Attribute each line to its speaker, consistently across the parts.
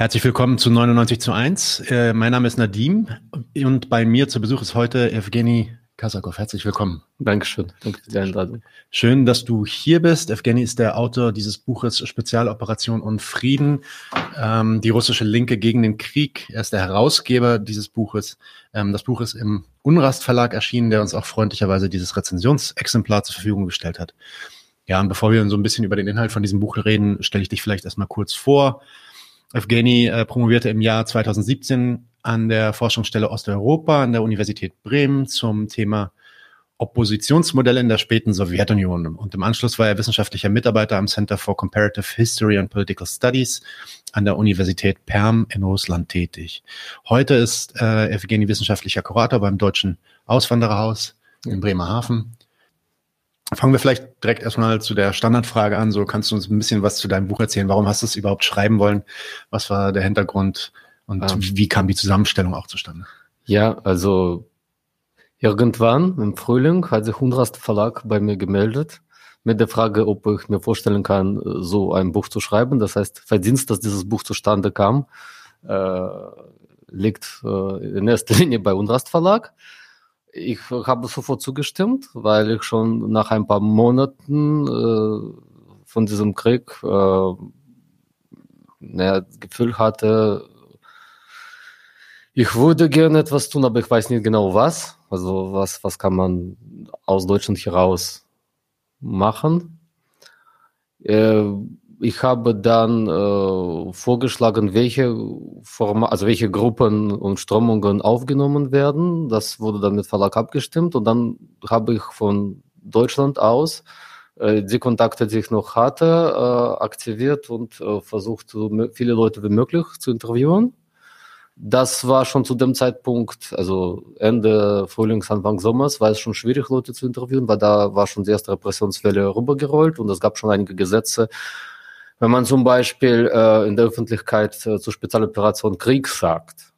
Speaker 1: Herzlich willkommen zu 99 zu 1. Äh, mein Name ist Nadim und bei mir zu Besuch ist heute Evgeny Kasakov. Herzlich willkommen.
Speaker 2: Dankeschön. Danke für die Einladung.
Speaker 1: Schön, dass du hier bist. Evgeny ist der Autor dieses Buches Spezialoperation und Frieden, ähm, die russische Linke gegen den Krieg. Er ist der Herausgeber dieses Buches. Ähm, das Buch ist im Unrast Verlag erschienen, der uns auch freundlicherweise dieses Rezensionsexemplar zur Verfügung gestellt hat. Ja, und bevor wir so ein bisschen über den Inhalt von diesem Buch reden, stelle ich dich vielleicht erstmal kurz vor. Evgeny äh, promovierte im Jahr 2017 an der Forschungsstelle Osteuropa an der Universität Bremen zum Thema Oppositionsmodelle in der späten Sowjetunion. Und im Anschluss war er wissenschaftlicher Mitarbeiter am Center for Comparative History and Political Studies an der Universität Perm in Russland tätig. Heute ist äh, Evgeny wissenschaftlicher Kurator beim Deutschen Auswandererhaus in Bremerhaven Fangen wir vielleicht direkt erstmal zu der Standardfrage an. So kannst du uns ein bisschen was zu deinem Buch erzählen. Warum hast du es überhaupt schreiben wollen? Was war der Hintergrund und ähm, wie kam die Zusammenstellung auch zustande?
Speaker 2: Ja, also irgendwann im Frühling hat sich Hundrast Verlag bei mir gemeldet mit der Frage, ob ich mir vorstellen kann, so ein Buch zu schreiben. Das heißt, Verdienst, dass dieses Buch zustande kam, äh, liegt äh, in erster Linie bei Hundrast Verlag. Ich habe sofort zugestimmt, weil ich schon nach ein paar Monaten äh, von diesem Krieg äh, das Gefühl hatte, ich würde gerne etwas tun, aber ich weiß nicht genau was. Also was, was kann man aus Deutschland heraus machen? Äh, ich habe dann äh, vorgeschlagen, welche Form, also welche Gruppen und Strömungen aufgenommen werden. Das wurde dann mit Verlag abgestimmt und dann habe ich von Deutschland aus äh, die Kontakte, die ich noch hatte, äh, aktiviert und äh, versucht, so viele Leute wie möglich zu interviewen. Das war schon zu dem Zeitpunkt, also Ende Frühlings, Anfang Sommers, war es schon schwierig, Leute zu interviewen, weil da war schon die erste Repressionswelle rübergerollt und es gab schon einige Gesetze, wenn man zum Beispiel äh, in der Öffentlichkeit äh, zur Spezialoperation Krieg sagt,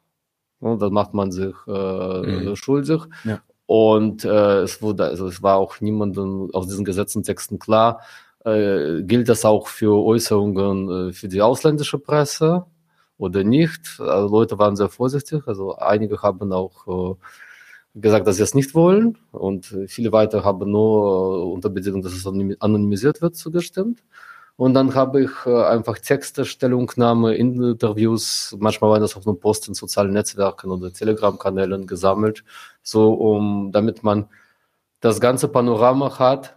Speaker 2: ne, dann macht man sich äh, mhm. schuldig. Ja. Und äh, es wurde, also es war auch niemandem aus diesen Gesetzentexten klar, äh, gilt das auch für Äußerungen äh, für die ausländische Presse oder nicht. Also Leute waren sehr vorsichtig, also einige haben auch äh, gesagt, dass sie es nicht wollen und viele weitere haben nur äh, unter Bedingung, dass es anonymisiert wird, zugestimmt. Und dann habe ich äh, einfach Texte, Stellungnahme, Interviews, manchmal waren das auch nur Posts in sozialen Netzwerken oder Telegram-Kanälen gesammelt, so um, damit man das ganze Panorama hat,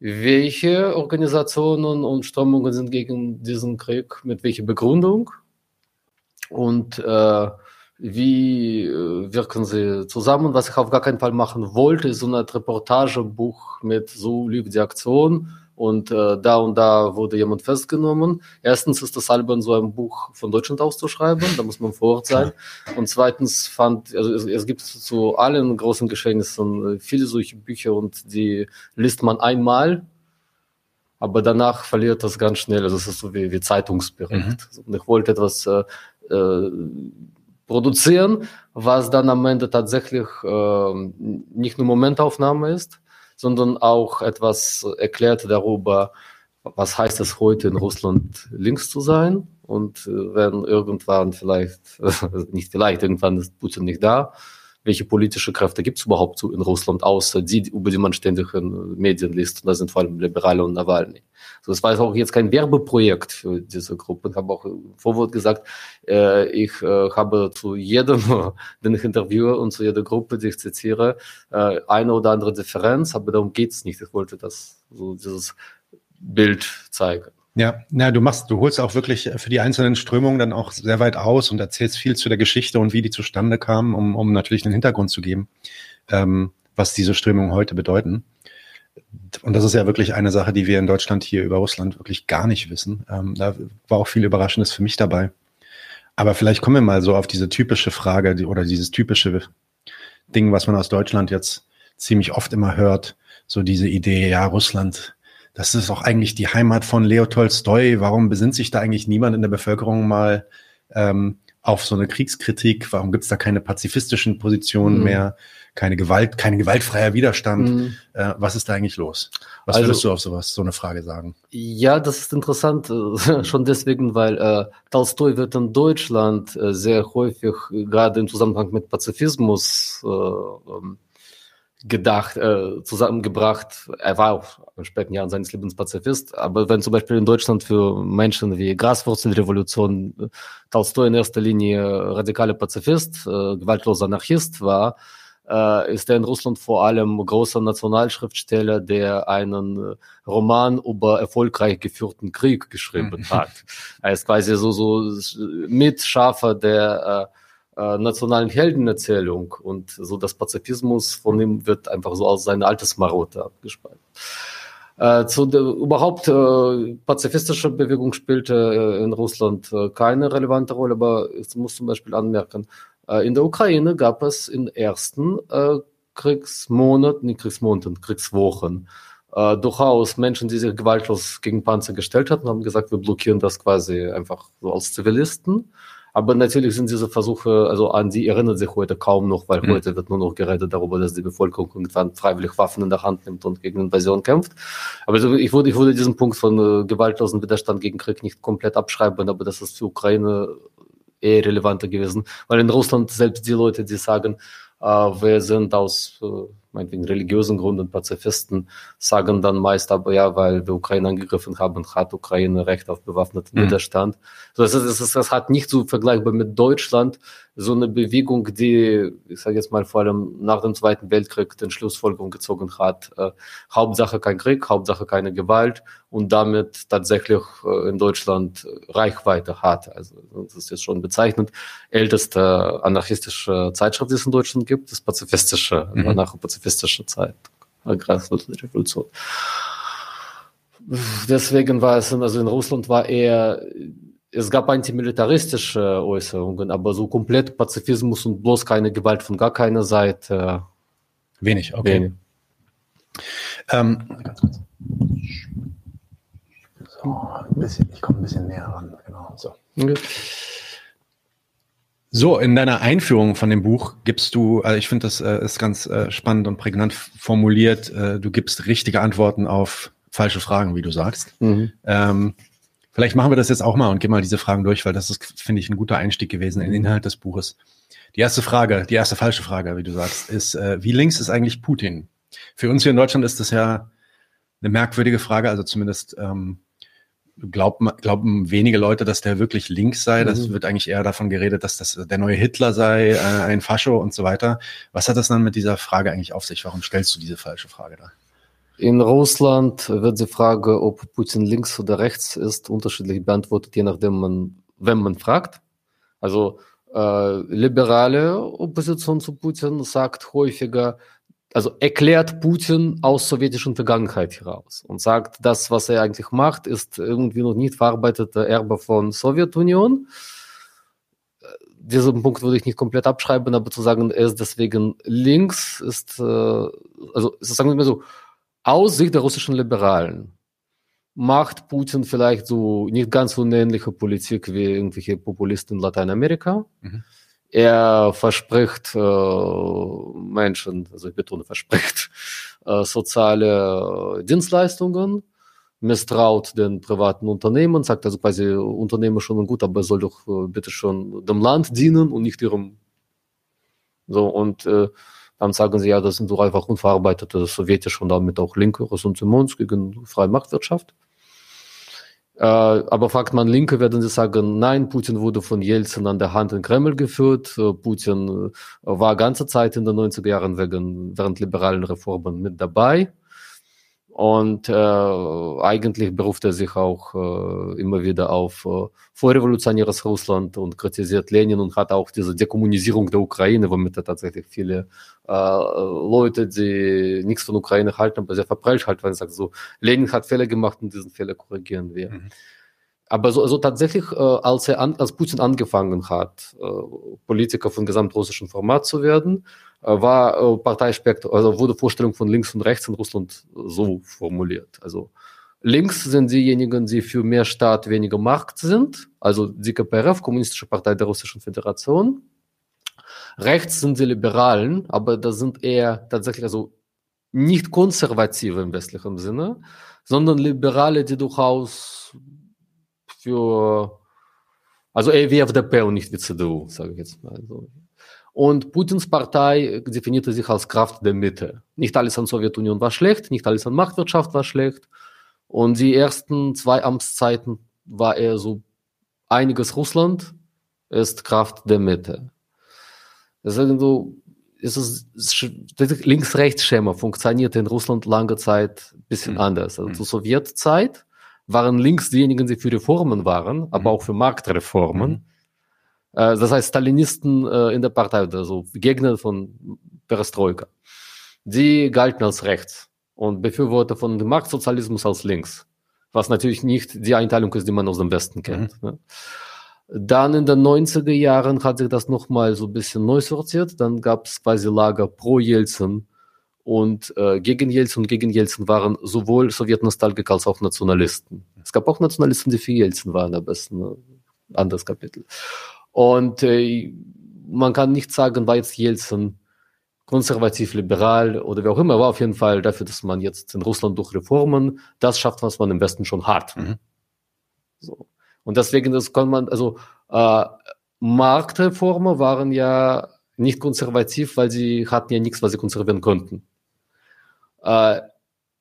Speaker 2: welche Organisationen und Strömungen sind gegen diesen Krieg, mit welcher Begründung und äh, wie äh, wirken sie zusammen. Was ich auf gar keinen Fall machen wollte, ist so ein Reportagebuch mit so liegt die Aktion und äh, da und da wurde jemand festgenommen. Erstens ist das albern, so ein Buch von Deutschland auszuschreiben, da muss man vor Ort sein. Und zweitens fand, also es, es gibt zu allen großen Geschehnissen äh, viele solche Bücher und die liest man einmal, aber danach verliert das ganz schnell. Also es ist so wie, wie Zeitungsbericht. Mhm. Und ich wollte etwas äh, äh, produzieren, was dann am Ende tatsächlich äh, nicht nur Momentaufnahme ist, sondern auch etwas erklärt darüber, was heißt es heute in Russland links zu sein? Und äh, wenn irgendwann vielleicht, nicht vielleicht, irgendwann ist Putin nicht da, welche politische Kräfte gibt es überhaupt in Russland, außer die, über die man ständig in Medien liest. Und das sind vor allem Liberale und Nawalny. So, das war auch jetzt kein Werbeprojekt für diese Gruppe. Ich habe auch Vorwort gesagt, äh, ich äh, habe zu jedem, den ich interviewe und zu jeder Gruppe, die ich zitiere, äh, eine oder andere Differenz, aber darum geht's nicht. Ich wollte das, so dieses Bild zeigen.
Speaker 1: Ja, na, du machst, du holst auch wirklich für die einzelnen Strömungen dann auch sehr weit aus und erzählst viel zu der Geschichte und wie die zustande kamen, um, um natürlich einen Hintergrund zu geben, ähm, was diese Strömungen heute bedeuten. Und das ist ja wirklich eine Sache, die wir in Deutschland hier über Russland wirklich gar nicht wissen. Ähm, da war auch viel Überraschendes für mich dabei. Aber vielleicht kommen wir mal so auf diese typische Frage die, oder dieses typische Ding, was man aus Deutschland jetzt ziemlich oft immer hört. So diese Idee, ja, Russland das ist auch eigentlich die Heimat von Leo Tolstoi. Warum besinnt sich da eigentlich niemand in der Bevölkerung mal ähm, auf so eine Kriegskritik? Warum gibt es da keine pazifistischen Positionen mhm. mehr? Keine Gewalt, kein gewaltfreier Widerstand. Mhm. Äh, was ist da eigentlich los? Was also, würdest du auf sowas, so eine Frage sagen?
Speaker 2: Ja, das ist interessant, äh, schon deswegen, weil äh, Tolstoi wird in Deutschland äh, sehr häufig, äh, gerade im Zusammenhang mit Pazifismus, äh, ähm, gedacht, äh, zusammengebracht. Er war auch in späten Jahren seines Lebens Pazifist, aber wenn zum Beispiel in Deutschland für Menschen wie Graswurzelrevolution äh, Tolstoi in erster Linie radikale Pazifist, äh, gewaltloser Anarchist war, äh, ist er in Russland vor allem großer Nationalschriftsteller, der einen Roman über erfolgreich geführten Krieg geschrieben mhm. hat. Er ist quasi so, so Mitschaffer der äh, äh, nationalen Heldenerzählung und so das Pazifismus von ihm wird einfach so als seine Altersmarote abgespeichert. Äh, zu der, überhaupt äh, pazifistische Bewegung spielte äh, in Russland äh, keine relevante Rolle, aber ich muss zum Beispiel anmerken, äh, in der Ukraine gab es in ersten äh, Kriegsmonaten, nicht Kriegsmonaten, Kriegswochen, äh, durchaus Menschen, die sich gewaltlos gegen Panzer gestellt hatten, haben gesagt, wir blockieren das quasi einfach so als Zivilisten. Aber natürlich sind diese Versuche, also an die erinnert sich heute kaum noch, weil mhm. heute wird nur noch geredet darüber, dass die Bevölkerung irgendwann freiwillig Waffen in der Hand nimmt und gegen Invasion kämpft. Aber ich würde, ich würde diesen Punkt von äh, gewaltlosen Widerstand gegen Krieg nicht komplett abschreiben, aber das ist für Ukraine eher relevanter gewesen, weil in Russland selbst die Leute, die sagen, äh, wir sind aus äh, meinetwegen religiösen Gründen Pazifisten, sagen dann meist aber ja, weil wir Ukraine angegriffen haben, hat Ukraine Recht auf bewaffneten mhm. Widerstand. So, das, ist, das, das hat nicht so vergleichbar mit Deutschland, so eine Bewegung, die, ich sage jetzt mal vor allem nach dem Zweiten Weltkrieg den Schlussfolgerung gezogen hat, äh, Hauptsache kein Krieg, Hauptsache keine Gewalt und damit tatsächlich äh, in Deutschland Reichweite hat. Also das ist jetzt schon bezeichnend. Älteste anarchistische Zeitschrift, die es in Deutschland gibt, ist pazifistische, mhm. Anarcho-pazifistische Zeit, Revolution. Deswegen war es, also in Russland war eher es gab antimilitaristische Äußerungen, aber so komplett Pazifismus und bloß keine Gewalt von gar keiner Seite.
Speaker 1: Wenig, okay. Wenig. Ähm, so, ein bisschen, ich komme ein bisschen näher ran, genau. So. Okay. So, in deiner Einführung von dem Buch gibst du, also ich finde, das äh, ist ganz äh, spannend und prägnant formuliert, äh, du gibst richtige Antworten auf falsche Fragen, wie du sagst. Mhm. Ähm, Vielleicht machen wir das jetzt auch mal und gehen mal diese Fragen durch, weil das ist, finde ich, ein guter Einstieg gewesen in den Inhalt des Buches. Die erste Frage, die erste falsche Frage, wie du sagst, ist, äh, wie links ist eigentlich Putin? Für uns hier in Deutschland ist das ja eine merkwürdige Frage, also zumindest ähm, glauben, glauben wenige Leute, dass der wirklich links sei. Das mhm. wird eigentlich eher davon geredet, dass das der neue Hitler sei, äh, ein Fascho und so weiter. Was hat das dann mit dieser Frage eigentlich auf sich? Warum stellst du diese falsche Frage da?
Speaker 2: In Russland wird die Frage, ob Putin links oder rechts ist, unterschiedlich beantwortet, je nachdem man, wenn man fragt. Also äh, liberale Opposition zu Putin sagt häufiger, also erklärt Putin aus sowjetischen Vergangenheit heraus und sagt, das, was er eigentlich macht, ist irgendwie noch nicht verarbeiteter Erbe von Sowjetunion. Diesen Punkt würde ich nicht komplett abschreiben, aber zu sagen, er ist deswegen links, ist, äh, also sagen wir mal so, aus Sicht der russischen Liberalen macht Putin vielleicht so nicht ganz so ähnliche Politik wie irgendwelche Populisten in Lateinamerika. Mhm. Er verspricht äh, Menschen, also ich betone verspricht, äh, soziale Dienstleistungen, misstraut den privaten Unternehmen, sagt also quasi, Unternehmen schon gut, aber er soll doch äh, bitte schon dem Land dienen und nicht ihrem. So, und äh, dann sagen sie ja, das sind so einfach unverarbeitete sowjetische und damit auch linke Ressentiments gegen freie Marktwirtschaft. Äh, aber fragt man Linke, werden sie sagen, nein, Putin wurde von Jelzin an der Hand in Kreml geführt. Äh, Putin äh, war ganze Zeit in den 90er Jahren wegen, während liberalen Reformen mit dabei. Und äh, eigentlich beruft er sich auch äh, immer wieder auf äh, vorrevolutionäres Russland und kritisiert Lenin und hat auch diese Dekommunisierung der Ukraine, womit er tatsächlich viele äh, Leute, die nichts von Ukraine halten, aber sehr verprellt halt, weil er sagt so, Lenin hat Fehler gemacht und diesen Fehler korrigieren wir. Mhm. Aber so, also tatsächlich, äh, als er an, als Putin angefangen hat, äh, Politiker von gesamtrussischem Format zu werden, war äh, Parteispektrum, also wurde Vorstellung von links und rechts in Russland so formuliert. Also Links sind diejenigen, die für mehr Staat, weniger Markt sind, also die KPRF, Kommunistische Partei der Russischen Föderation. Rechts sind die Liberalen, aber das sind eher tatsächlich also nicht konservative im westlichen Sinne, sondern Liberale, die durchaus für, also eher wie FDP und nicht wie CDU, sage ich jetzt mal. Also. Und Putins Partei definierte sich als Kraft der Mitte. Nicht alles an Sowjetunion war schlecht, nicht alles an Marktwirtschaft war schlecht. Und die ersten zwei Amtszeiten war er so einiges Russland ist Kraft der Mitte. Deswegen so, ist es, das Links-Rechts-Schema funktionierte in Russland lange Zeit ein bisschen mhm. anders. Also mhm. zur Sowjetzeit waren links diejenigen, die für Reformen waren, mhm. aber auch für Marktreformen. Mhm. Äh, das heißt, Stalinisten äh, in der Partei, also Gegner von Perestroika, die galten als rechts und Befürworter von dem Marktsozialismus als links, was natürlich nicht die Einteilung ist, die man aus dem Westen kennt. Mhm. Ne? Dann in den 90er Jahren hat sich das nochmal so ein bisschen neu sortiert. Dann gab es quasi Lager pro Jelzin und äh, gegen Jelzin und gegen Jelzin waren sowohl Sowjetnostalgiker als auch Nationalisten. Es gab auch Nationalisten, die für Jelzin waren, aber es ist ein anderes Kapitel. Und äh, man kann nicht sagen, war jetzt Jelzin konservativ, liberal oder wie auch immer, war auf jeden Fall dafür, dass man jetzt in Russland durch Reformen das schafft, was man im Westen schon hat. Mhm. So. Und deswegen, das kann man, also äh, Marktreformer waren ja nicht konservativ, weil sie hatten ja nichts, was sie konservieren konnten. Äh,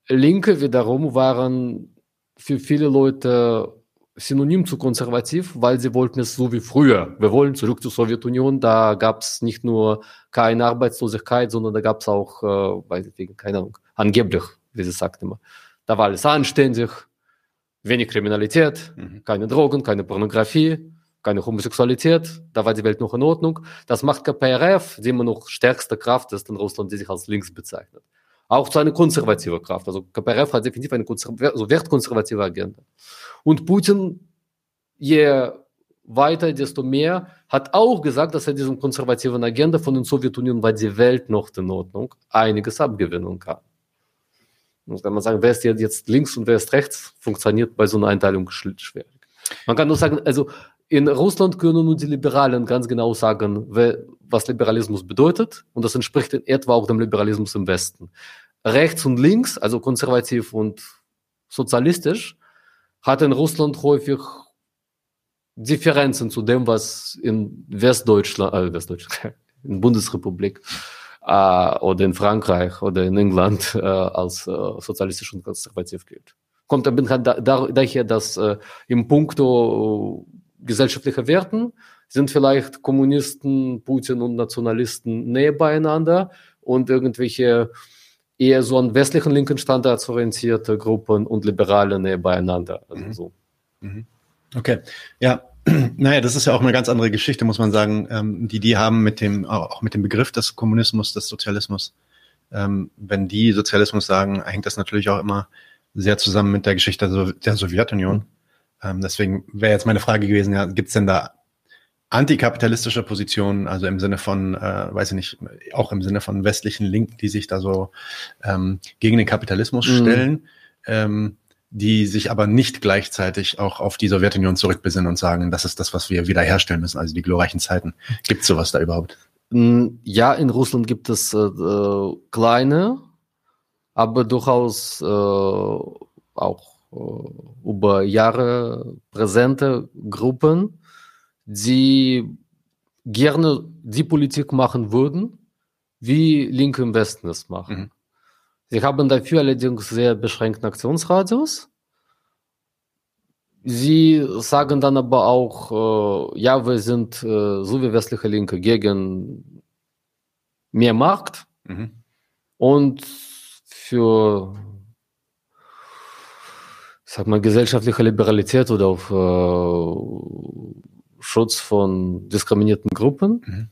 Speaker 2: Linke wiederum waren für viele Leute synonym zu konservativ, weil sie wollten es so wie früher. Wir wollen zurück zur Sowjetunion. Da gab es nicht nur keine Arbeitslosigkeit, sondern da gab es auch, äh, weiß ich, keine Ahnung, angeblich, wie sie sagt immer. Da war alles anständig, wenig Kriminalität, mhm. keine Drogen, keine Pornografie, keine Homosexualität, da war die Welt noch in Ordnung. Das macht KPRF, die immer noch stärkste Kraft ist in Russland, die sich als links bezeichnet. Auch zu einer konservativen Kraft. Also KPRF hat definitiv eine also wertkonservative Agenda. Und Putin, je weiter, desto mehr, hat auch gesagt, dass er diesen konservativen Agenda von der Sowjetunion, weil die Welt noch in Ordnung, einiges abgewinnen kann. Muss man sagen, wer ist jetzt links und wer ist rechts, funktioniert bei so einer Einteilung schwierig. Man kann nur sagen, also in Russland können nur die Liberalen ganz genau sagen, was Liberalismus bedeutet. Und das entspricht in etwa auch dem Liberalismus im Westen. Rechts und links, also konservativ und sozialistisch, hat in Russland häufig Differenzen zu dem, was in Westdeutschland, äh, Westdeutschland, in Bundesrepublik äh, oder in Frankreich oder in England äh, als äh, sozialistisch und konservativ gilt. Kommt halt da, da, daher, dass äh, im Punkto gesellschaftlicher Werten sind vielleicht Kommunisten, Putin und Nationalisten näher beieinander und irgendwelche eher so an westlichen linken Standards orientierte Gruppen und Liberale näher beieinander. Also mhm. so.
Speaker 1: Mhm. Okay, ja, naja, das ist ja auch eine ganz andere Geschichte, muss man sagen, ähm, die die haben mit dem, auch mit dem Begriff des Kommunismus, des Sozialismus. Ähm, wenn die Sozialismus sagen, hängt das natürlich auch immer sehr zusammen mit der Geschichte der, Sowjetunion. Ähm, deswegen wäre jetzt meine Frage gewesen, ja, gibt es denn da antikapitalistische Positionen, also im Sinne von, äh, weiß ich nicht, auch im Sinne von westlichen Linken, die sich da so ähm, gegen den Kapitalismus mhm. stellen? Ähm, die sich aber nicht gleichzeitig auch auf die Sowjetunion zurückbesinnen und sagen, das ist das, was wir wiederherstellen müssen, also die glorreichen Zeiten. Gibt es sowas da überhaupt?
Speaker 2: Mm, ja, in Russland gibt es äh, äh, kleine, aber durchaus äh, auch über Jahre präsente Gruppen, die gerne die Politik machen würden, wie Linke im Westen es machen. Mhm. Sie haben dafür allerdings sehr beschränkten Aktionsradius. Sie sagen dann aber auch, äh, ja, wir sind äh, so wie westliche Linke gegen mehr Markt mhm. und für sag mal, gesellschaftliche Liberalität oder auf äh, Schutz von diskriminierten Gruppen. Mhm.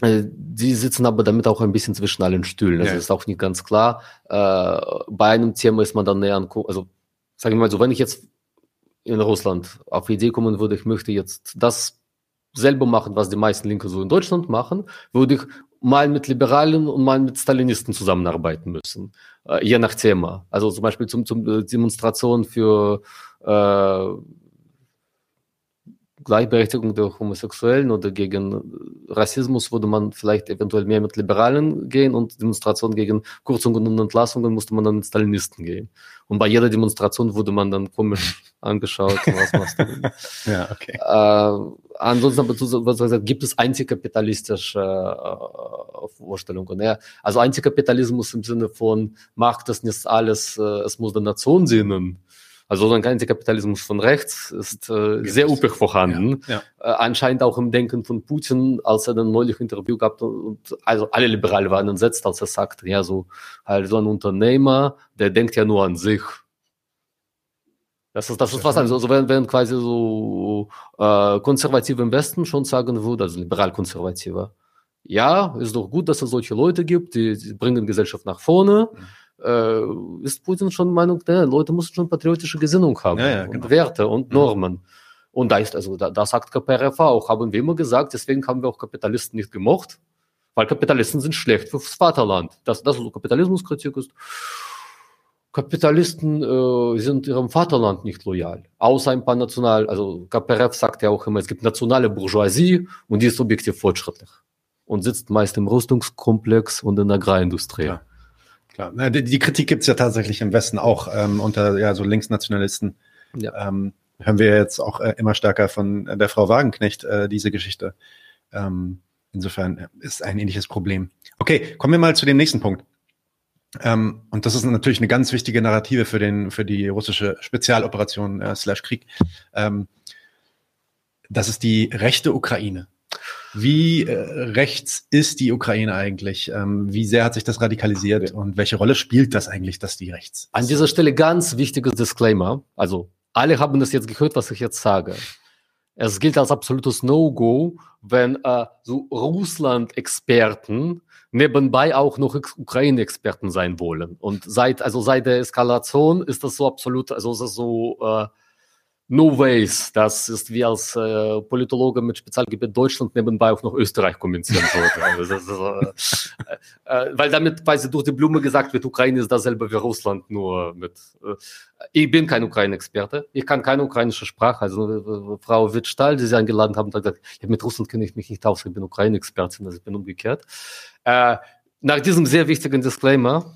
Speaker 2: Äh, die sitzen aber damit auch ein bisschen zwischen allen Stühlen. Das also ja. ist auch nicht ganz klar. Äh, bei einem Thema ist man dann näher an, also sagen wir mal so, wenn ich jetzt in Russland auf die Idee kommen würde, ich möchte jetzt das selber machen, was die meisten Linke so in Deutschland machen, würde ich mal mit Liberalen und mal mit Stalinisten zusammenarbeiten müssen, äh, je nach Thema. Also zum Beispiel zum, zum äh, Demonstration für äh, Gleichberechtigung der Homosexuellen oder gegen Rassismus würde man vielleicht eventuell mehr mit Liberalen gehen und Demonstrationen gegen Kürzungen und Entlassungen musste man dann mit Stalinisten gehen. Und bei jeder Demonstration wurde man dann komisch angeschaut. Was machst du? ja, okay. Äh, ansonsten aber was gesagt, gibt es antikapitalistische äh, Vorstellungen. Ja? Also Antikapitalismus im Sinne von macht das nicht alles, äh, es muss der Nation dienen also so ein Antikapitalismus von rechts ist äh, sehr üppig vorhanden. Ja, ja. Äh, anscheinend auch im Denken von Putin, als er dann neulich Interview gab und, also alle Liberale waren entsetzt, als er sagte, ja, so halt so ein Unternehmer, der denkt ja nur an sich. Das ist, das ist was, also, also wenn, wenn quasi so äh, konservative im Westen schon sagen würde, also liberal-konservative, ja, ist doch gut, dass es solche Leute gibt, die, die bringen Gesellschaft nach vorne. Mhm äh, ist Putin schon Meinung, ne, Leute müssen schon patriotische Gesinnung haben ja, ja, genau. und Werte und mhm. Normen. Mhm. Und da ist, also da, da sagt KPRF auch, haben wir immer gesagt, deswegen haben wir auch Kapitalisten nicht gemocht, weil Kapitalisten sind schlecht fürs Vaterland. Das, das so Kapitalismuskritik ist. Kapitalisten äh, sind ihrem Vaterland nicht loyal, außer ein paar national, also KPRF sagt ja auch immer, es gibt nationale Bourgeoisie und die ist objektiv fortschrittlich und sitzt meist im Rüstungskomplex und in der Agrarindustrie. Ja.
Speaker 1: Klar, die, die Kritik gibt's ja tatsächlich im Westen auch ähm, unter ja so Linksnationalisten. Ja. Ähm, hören wir jetzt auch äh, immer stärker von der Frau Wagenknecht äh, diese Geschichte. Ähm, insofern ist ein ähnliches Problem. Okay, kommen wir mal zu dem nächsten Punkt. Ähm, und das ist natürlich eine ganz wichtige Narrative für den für die russische Spezialoperation äh, slash Krieg. Ähm, das ist die rechte Ukraine. Wie äh, rechts ist die Ukraine eigentlich? Ähm, wie sehr hat sich das radikalisiert und welche Rolle spielt das eigentlich, dass die rechts? Ist?
Speaker 2: An dieser Stelle ganz wichtiges Disclaimer. Also alle haben das jetzt gehört, was ich jetzt sage. Es gilt als absolutes No-Go, wenn äh, so Russland-Experten nebenbei auch noch Ukraine-Experten sein wollen. Und seit also seit der Eskalation ist das so absolut, also das so äh, No ways. Das ist wie als äh, Politologe mit Spezialgebiet Deutschland nebenbei auch noch Österreich kommentieren würde. Also ist, äh, äh, weil damit quasi durch die Blume gesagt wird, Ukraine ist dasselbe wie Russland, nur mit. Äh, ich bin kein Ukraine-Experte. Ich kann keine ukrainische Sprache. Also äh, Frau Wittstahl, die Sie eingeladen haben, hat gesagt, ja, mit Russland kenne ich mich nicht aus. Ich bin Ukraine-Expertin, also ich bin umgekehrt. Äh, nach diesem sehr wichtigen Disclaimer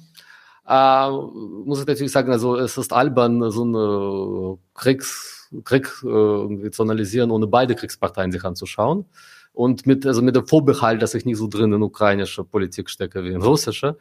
Speaker 2: äh, muss ich natürlich sagen, also es ist albern, so eine Kriegs Krieg äh, zu analysieren, ohne beide Kriegsparteien sich anzuschauen. Und mit, also mit dem Vorbehalt, dass ich nicht so drin in ukrainische Politik stecke wie in russische.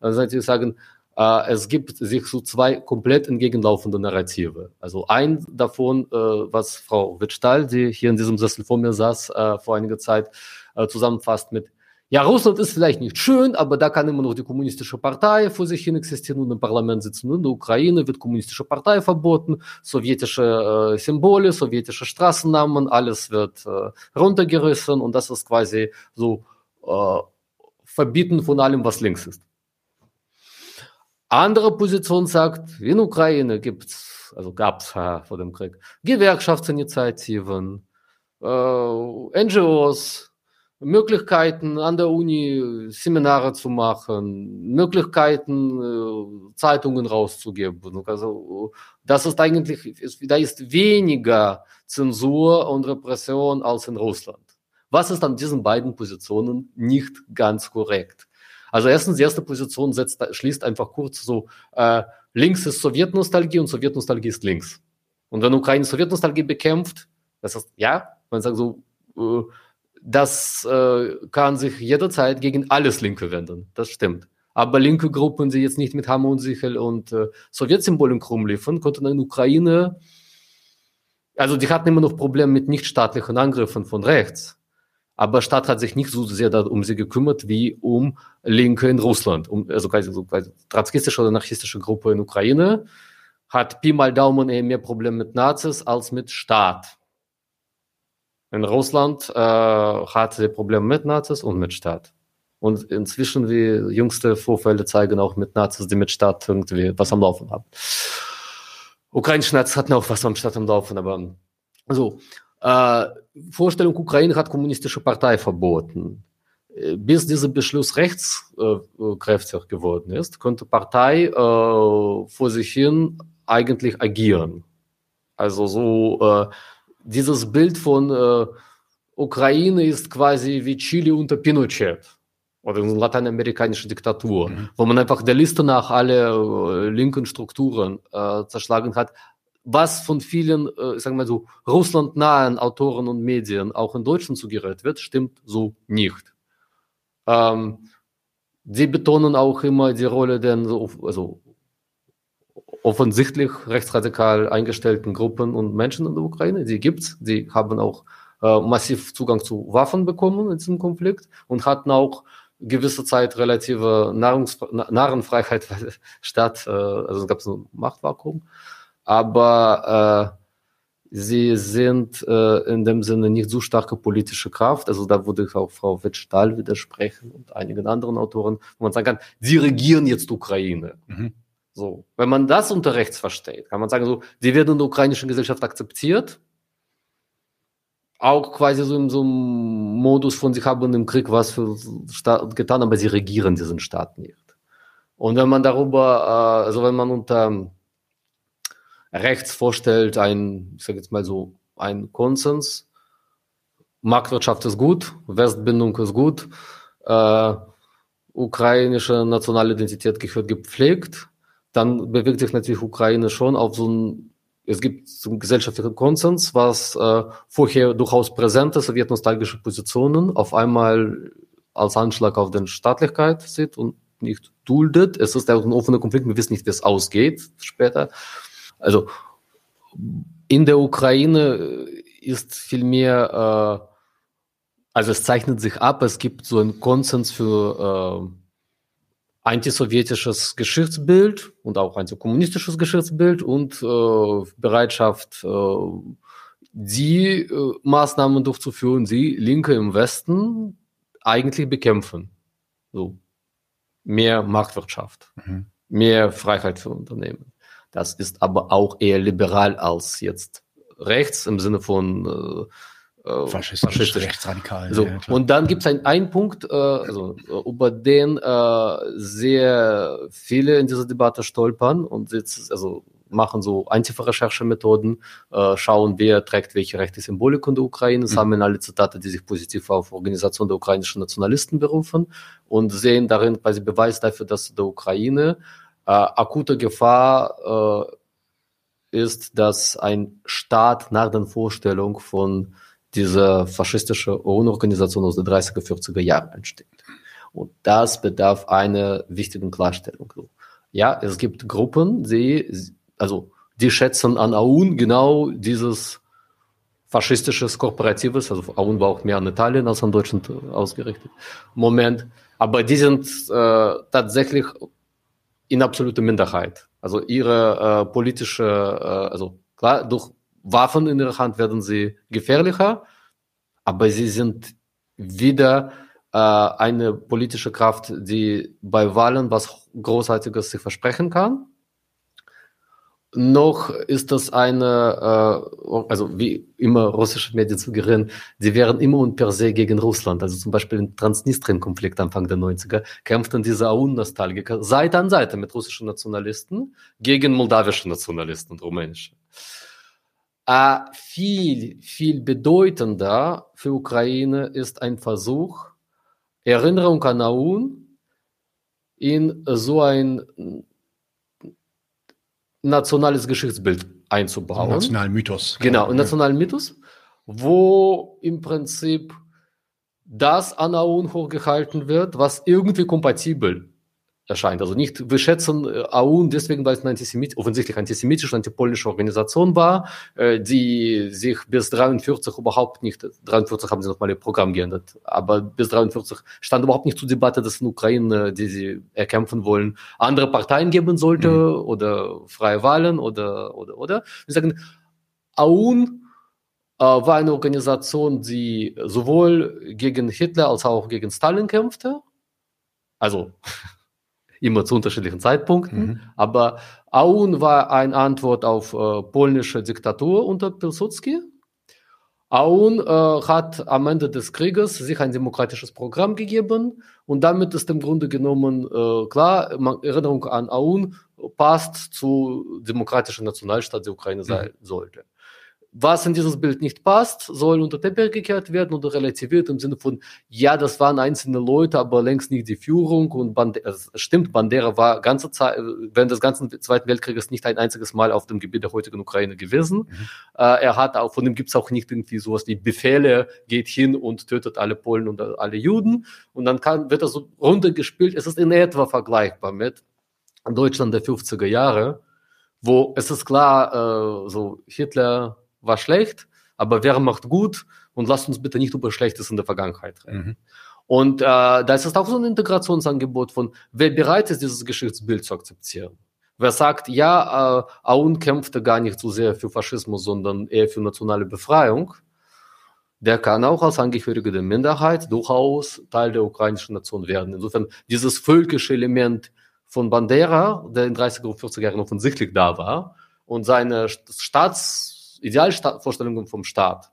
Speaker 2: Also ich sagen, äh, es gibt sich so zwei komplett entgegenlaufende Narrative. Also ein davon, äh, was Frau Wittstahl, die hier in diesem Sessel vor mir saß, äh, vor einiger Zeit äh, zusammenfasst mit ja, Russland ist vielleicht nicht schön, aber da kann immer noch die kommunistische Partei vor sich hin existieren und im Parlament sitzen. In der Ukraine wird kommunistische Partei verboten, sowjetische äh, Symbole, sowjetische Straßennamen, alles wird äh, runtergerissen und das ist quasi so äh, Verbieten von allem, was links ist. Andere Position sagt, in Ukraine gibt's, also gab's äh, vor dem Krieg, Gewerkschaftsinitiativen, äh, NGOs, Möglichkeiten an der Uni Seminare zu machen, Möglichkeiten äh, Zeitungen rauszugeben. Also das ist eigentlich, da ist weniger Zensur und Repression als in Russland. Was ist an diesen beiden Positionen nicht ganz korrekt? Also erstens, die erste Position setzt, schließt einfach kurz so, äh, links ist Sowjetnostalgie und Sowjetnostalgie ist links. Und wenn Ukraine Sowjetnostalgie bekämpft, das ist, ja, man sagt so, äh, das äh, kann sich jederzeit gegen alles Linke wenden. Das stimmt. Aber linke Gruppen, die jetzt nicht mit Hammer und Sichel und äh, Sowjetsymbolen rumliefern, konnten in Ukraine, also die hatten immer noch Probleme mit nichtstaatlichen Angriffen von rechts. Aber Staat hat sich nicht so sehr um sie gekümmert wie um Linke in Russland. Um, also quasi so quasi trotzkistische oder anarchistische Gruppe in Ukraine hat Pi mal Daumen eher mehr Probleme mit Nazis als mit Staat. In Russland äh, hat sie Probleme mit Nazis und mit Staat. Und inzwischen, wie jüngste Vorfälle zeigen, auch mit Nazis, die mit Staat irgendwie was am Laufen haben. Ukrainische Nazis hatten auch was am Staat am Laufen, aber so. Äh, Vorstellung, Ukraine hat kommunistische Partei verboten. äh, bis dieser Beschluss rechtskräftig geworden ist, konnte Partei äh, vor sich hin eigentlich agieren. Also so äh, dieses Bild von äh, Ukraine ist quasi wie Chile unter Pinochet oder eine lateinamerikanische Diktatur, mhm. wo man einfach der Liste nach alle äh, linken Strukturen äh, zerschlagen hat, was von vielen, äh, sagen wir so, russlandnahen Autoren und Medien auch in Deutschland suggeriert wird, stimmt so nicht. Ähm, sie betonen auch immer die Rolle der also offensichtlich rechtsradikal eingestellten Gruppen und Menschen in der Ukraine. Die gibt's. Die haben auch äh, massiv Zugang zu Waffen bekommen in diesem Konflikt und hatten auch gewisse Zeit relative Nahrungs Narrenfreiheit statt, äh, also es gab so ein Machtvakuum. Aber äh, sie sind äh, in dem Sinne nicht so starke politische Kraft. Also da würde ich auch Frau Wittstahl widersprechen und einigen anderen Autoren, wo man sagen kann, sie regieren jetzt Ukraine. Mhm. So, wenn man das unter rechts versteht, kann man sagen, so, sie werden in der ukrainischen Gesellschaft akzeptiert, auch quasi so in so einem Modus von, sie haben im Krieg was für Staat getan, aber sie regieren diesen Staat nicht. Und wenn man darüber, äh, also wenn man unter rechts vorstellt, ein, ich sage jetzt mal so, ein Konsens, Marktwirtschaft ist gut, Westbindung ist gut, äh, ukrainische nationale Identität gehört gepflegt, dann bewegt sich natürlich Ukraine schon auf so ein es gibt so einen gesellschaftlichen Konsens, was äh, vorher durchaus präsente sowjetnostalgische Positionen auf einmal als Anschlag auf den Staatlichkeit sieht und nicht duldet. Es ist ein offener Konflikt, wir wissen nicht, wie es ausgeht später. Also in der Ukraine ist vielmehr, äh, also es zeichnet sich ab, es gibt so einen Konsens für äh, antisowjetisches Geschichtsbild und auch antikommunistisches Geschichtsbild und äh, Bereitschaft, äh, die äh, Maßnahmen durchzuführen, die Linke im Westen eigentlich bekämpfen. So mehr Marktwirtschaft, mhm. mehr Freiheit für Unternehmen. Das ist aber auch eher liberal als jetzt rechts im Sinne von äh,
Speaker 1: äh, faschistisch, faschistisch. rechtsradikal.
Speaker 2: So. Ja, und dann gibt es einen Punkt, äh, also, über den äh, sehr viele in dieser Debatte stolpern und jetzt, also machen so einfache Recherchemethoden, äh, schauen, wer trägt welche rechte Symbolik in der Ukraine, mhm. sammeln alle Zitate, die sich positiv auf Organisation der ukrainischen Nationalisten berufen und sehen darin quasi Beweis dafür, dass der Ukraine äh, akute Gefahr äh, ist, dass ein Staat nach den Vorstellungen von diese faschistische UN-Organisation aus den 30er, 40er Jahren entsteht. Und das bedarf einer wichtigen Klarstellung. Ja, es gibt Gruppen, die, also, die schätzen an AUN genau dieses faschistisches, kooperatives, also AUN war auch mehr an Italien als an Deutschland ausgerichtet, Moment. Aber die sind äh, tatsächlich in absoluter Minderheit. Also ihre äh, politische, äh, also klar, durch Waffen in ihrer Hand werden sie gefährlicher, aber sie sind wieder äh, eine politische Kraft, die bei Wahlen was Großartiges sich versprechen kann. Noch ist das eine, äh, also wie immer russische Medien suggerieren, die wären immer und per se gegen Russland. Also zum Beispiel im Transnistrien-Konflikt Anfang der 90er kämpften diese AUN-Nostalgiker Seite an Seite mit russischen Nationalisten gegen moldawische Nationalisten und rumänische. Äh, viel, viel bedeutender für Ukraine ist ein Versuch, Erinnerung an Aun in so ein nationales Geschichtsbild einzubauen.
Speaker 1: Nationalen Mythos.
Speaker 2: Genau, einen nationalen Mythos, wo im Prinzip das an Aun hochgehalten wird, was irgendwie kompatibel erscheint. Also nicht, wir schätzen äh, AUN deswegen, weil es eine Antisemit offensichtlich antisemitische, antipolnische Organisation war, äh, die sich bis 43 überhaupt nicht, 43 haben sie nochmal ihr Programm geändert, aber bis 43 stand überhaupt nicht zur Debatte, dass in Ukraine, die sie erkämpfen wollen, andere Parteien geben sollte mhm. oder freie Wahlen oder, oder, oder. Wir sagen, AUN äh, war eine Organisation, die sowohl gegen Hitler als auch gegen Stalin kämpfte. Also immer zu unterschiedlichen Zeitpunkten. Mhm. Aber Aun war eine Antwort auf äh, polnische Diktatur unter Pilsudski. Aoun äh, hat am Ende des Krieges sich ein demokratisches Programm gegeben und damit ist im Grunde genommen äh, klar, man, Erinnerung an Aoun passt zu demokratischen Nationalstaat der Ukraine mhm. sein sollte was in dieses Bild nicht passt, soll unter Teppich gekehrt werden oder relativiert im Sinne von, ja, das waren einzelne Leute, aber längst nicht die Führung und Bandera, also stimmt, Bandera war ganze Zeit, während des ganzen Zweiten Weltkrieges nicht ein einziges Mal auf dem Gebiet der heutigen Ukraine gewesen. Mhm. Äh, er hat auch, von dem gibt es auch nicht irgendwie sowas wie Befehle, geht hin und tötet alle Polen und alle Juden und dann kann, wird das so runtergespielt. Es ist in etwa vergleichbar mit Deutschland der 50er Jahre, wo es ist klar, äh, so Hitler, war schlecht, aber Wehrmacht gut und lasst uns bitte nicht über Schlechtes in der Vergangenheit reden. Mhm. Und äh, da ist es auch so ein Integrationsangebot von, wer bereit ist, dieses Geschichtsbild zu akzeptieren. Wer sagt, ja, äh, Aoun kämpfte gar nicht so sehr für Faschismus, sondern eher für nationale Befreiung, der kann auch als Angehöriger der Minderheit durchaus Teil der ukrainischen Nation werden. Insofern dieses völkische Element von Bandera, der in 30er und 40er Jahren offensichtlich da war, und seine Staats Idealvorstellungen vom Staat,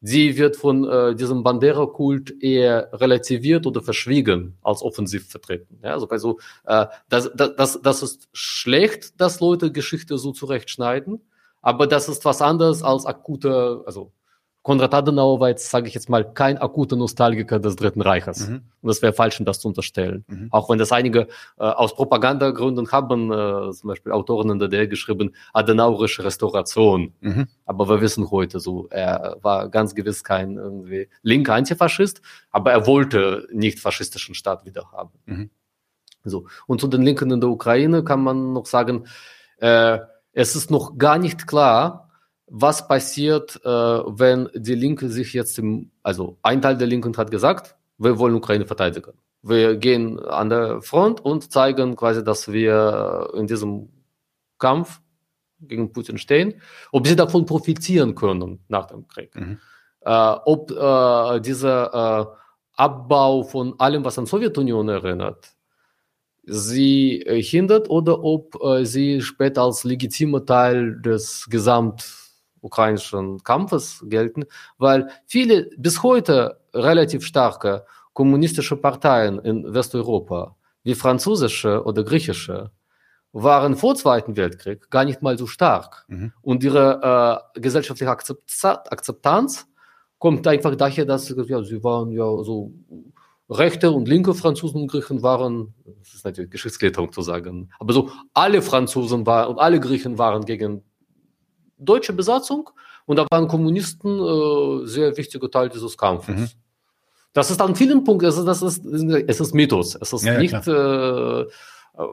Speaker 2: die wird von äh, diesem Bandera-Kult eher relativiert oder verschwiegen als offensiv vertreten. Ja, also, also äh, das, das, das ist schlecht, dass Leute Geschichte so zurechtschneiden, aber das ist was anderes als akute, also Konrad Adenauer war jetzt, sage ich jetzt mal, kein akuter Nostalgiker des Dritten Reiches. Mhm. Und das wäre falsch, das zu unterstellen. Mhm. Auch wenn das einige äh, aus Propagandagründen haben, äh, zum Beispiel Autoren in der DDR geschrieben, Adenauerische Restauration. Mhm. Aber wir wissen heute so, er war ganz gewiss kein irgendwie linker Antifaschist, aber er wollte nicht faschistischen Staat wieder haben. Mhm. So. Und zu den Linken in der Ukraine kann man noch sagen, äh, es ist noch gar nicht klar, was passiert, äh, wenn die Linke sich jetzt im, also ein Teil der Linken hat gesagt, wir wollen Ukraine verteidigen. Wir gehen an der Front und zeigen quasi, dass wir in diesem Kampf gegen Putin stehen, ob sie davon profitieren können nach dem Krieg. Mhm. Äh, ob äh, dieser äh, Abbau von allem, was an Sowjetunion erinnert, sie äh, hindert oder ob äh, sie später als legitimer Teil des Gesamt ukrainischen Kampfes gelten, weil viele bis heute relativ starke kommunistische Parteien in Westeuropa, wie französische oder griechische, waren vor Zweiten Weltkrieg gar nicht mal so stark. Mhm. Und ihre äh, gesellschaftliche Akzeptanz kommt einfach daher, dass ja, sie waren ja so rechte und linke Franzosen und Griechen waren, das ist natürlich Geschichtsklärung zu sagen, aber so alle Franzosen waren und alle Griechen waren gegen deutsche Besatzung und da waren Kommunisten äh, sehr wichtiger Teil dieses Kampfes. Mhm. Das ist an vielen Punkten, das ist, das ist, es ist Mythos. Es ist ja, nicht, ja, äh,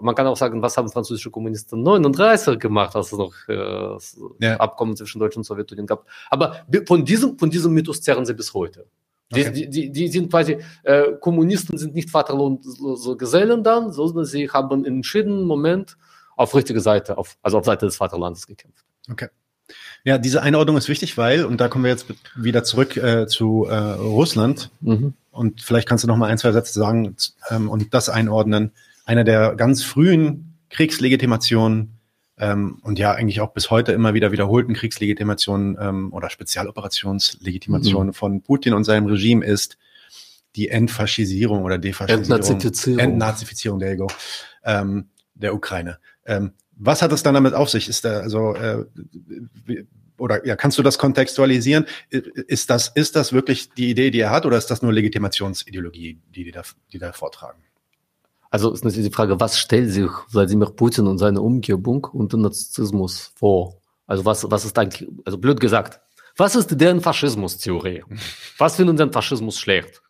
Speaker 2: man kann auch sagen, was haben französische Kommunisten 39 gemacht, als es noch äh, ja. Abkommen zwischen Deutschland und Sowjetunion gab. Aber von diesem, von diesem Mythos zerren sie bis heute. Die, okay. die, die, die, sind quasi, äh, Kommunisten sind nicht vaterlose Gesellen dann, sondern sie haben in entschiedenen Moment auf richtige Seite, auf, also auf Seite des Vaterlandes gekämpft.
Speaker 1: Okay. Ja, diese Einordnung ist wichtig, weil, und da kommen wir jetzt wieder zurück äh, zu äh, Russland, mhm. und vielleicht kannst du noch mal ein, zwei Sätze sagen ähm, und das einordnen. Einer der ganz frühen Kriegslegitimationen ähm, und ja eigentlich auch bis heute immer wieder wiederholten Kriegslegitimationen ähm, oder Spezialoperationslegitimationen mhm. von Putin und seinem Regime ist die Entfaschisierung oder Defaschisierung,
Speaker 2: Entnazifizierung,
Speaker 1: Entnazifizierung der, ähm, der Ukraine. Ähm, was hat es dann damit auf sich? Ist da also äh, oder ja, kannst du das kontextualisieren? Ist das ist das wirklich die Idee, die er hat, oder ist das nur Legitimationsideologie, die die da, die da vortragen?
Speaker 2: Also ist natürlich die Frage, was stellt sich Wladimir Putin und seine Umgebung unter Narzissmus vor? Also was was ist eigentlich, also blöd gesagt, was ist deren Faschismustheorie? Was finden sie an Faschismus schlecht?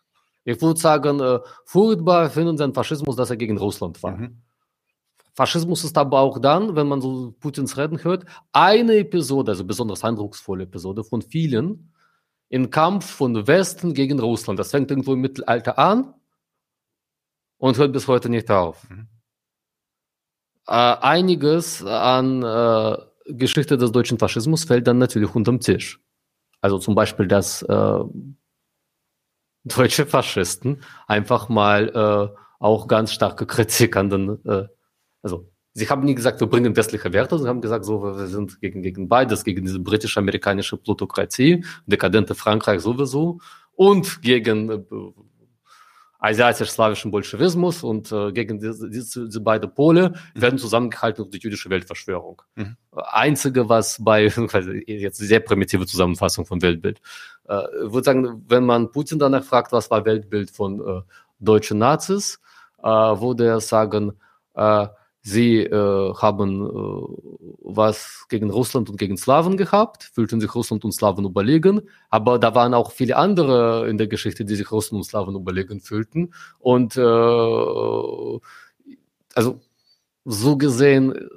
Speaker 2: Ich würde sagen, äh, furchtbar finden sie an Faschismus, dass er gegen Russland war. Mhm. Faschismus ist aber auch dann, wenn man so Putins Reden hört, eine Episode, also besonders eindrucksvolle Episode von vielen, im Kampf von Westen gegen Russland. Das fängt irgendwo im Mittelalter an und hört bis heute nicht auf. Mhm. Äh, einiges an äh, Geschichte des deutschen Faschismus fällt dann natürlich unterm Tisch. Also zum Beispiel, dass äh, deutsche Faschisten einfach mal äh, auch ganz starke Kritik an den äh, also sie haben nie gesagt, wir bringen westliche Werte, sie haben gesagt, so, wir sind gegen, gegen beides, gegen diese britisch-amerikanische Plutokratie, dekadente Frankreich sowieso und gegen äh, asiatisch-slawischen Bolschewismus und äh, gegen diese, diese, diese beiden Pole mhm. werden zusammengehalten durch die jüdische Weltverschwörung. Mhm. Einzige, was bei, jetzt sehr primitive Zusammenfassung von Weltbild, äh, würde sagen, wenn man Putin danach fragt, was war Weltbild von äh, deutschen Nazis, äh, würde er sagen, äh, Sie äh, haben äh, was gegen Russland und gegen Slawen gehabt, fühlten sich Russland und Slawen überlegen, aber da waren auch viele andere in der Geschichte, die sich Russen und Slawen überlegen fühlten. Und äh, also so gesehen,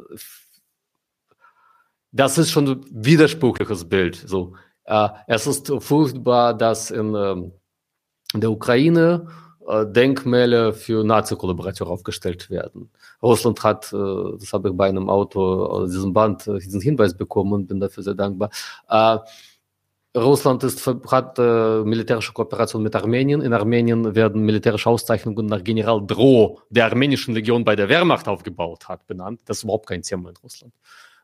Speaker 2: das ist schon ein widersprüchliches Bild. So, äh, es ist furchtbar, dass in, ähm, in der Ukraine Denkmäler für Nazi-Kollaborateure aufgestellt werden. Russland hat, äh, das habe ich bei einem Auto aus diesem Band äh, diesen Hinweis bekommen und bin dafür sehr dankbar. Russland ist, hat äh, militärische Kooperation mit Armenien. In Armenien werden militärische Auszeichnungen nach General Droh, der armenischen Legion bei der Wehrmacht aufgebaut hat, benannt. Das ist überhaupt kein Thema in Russland.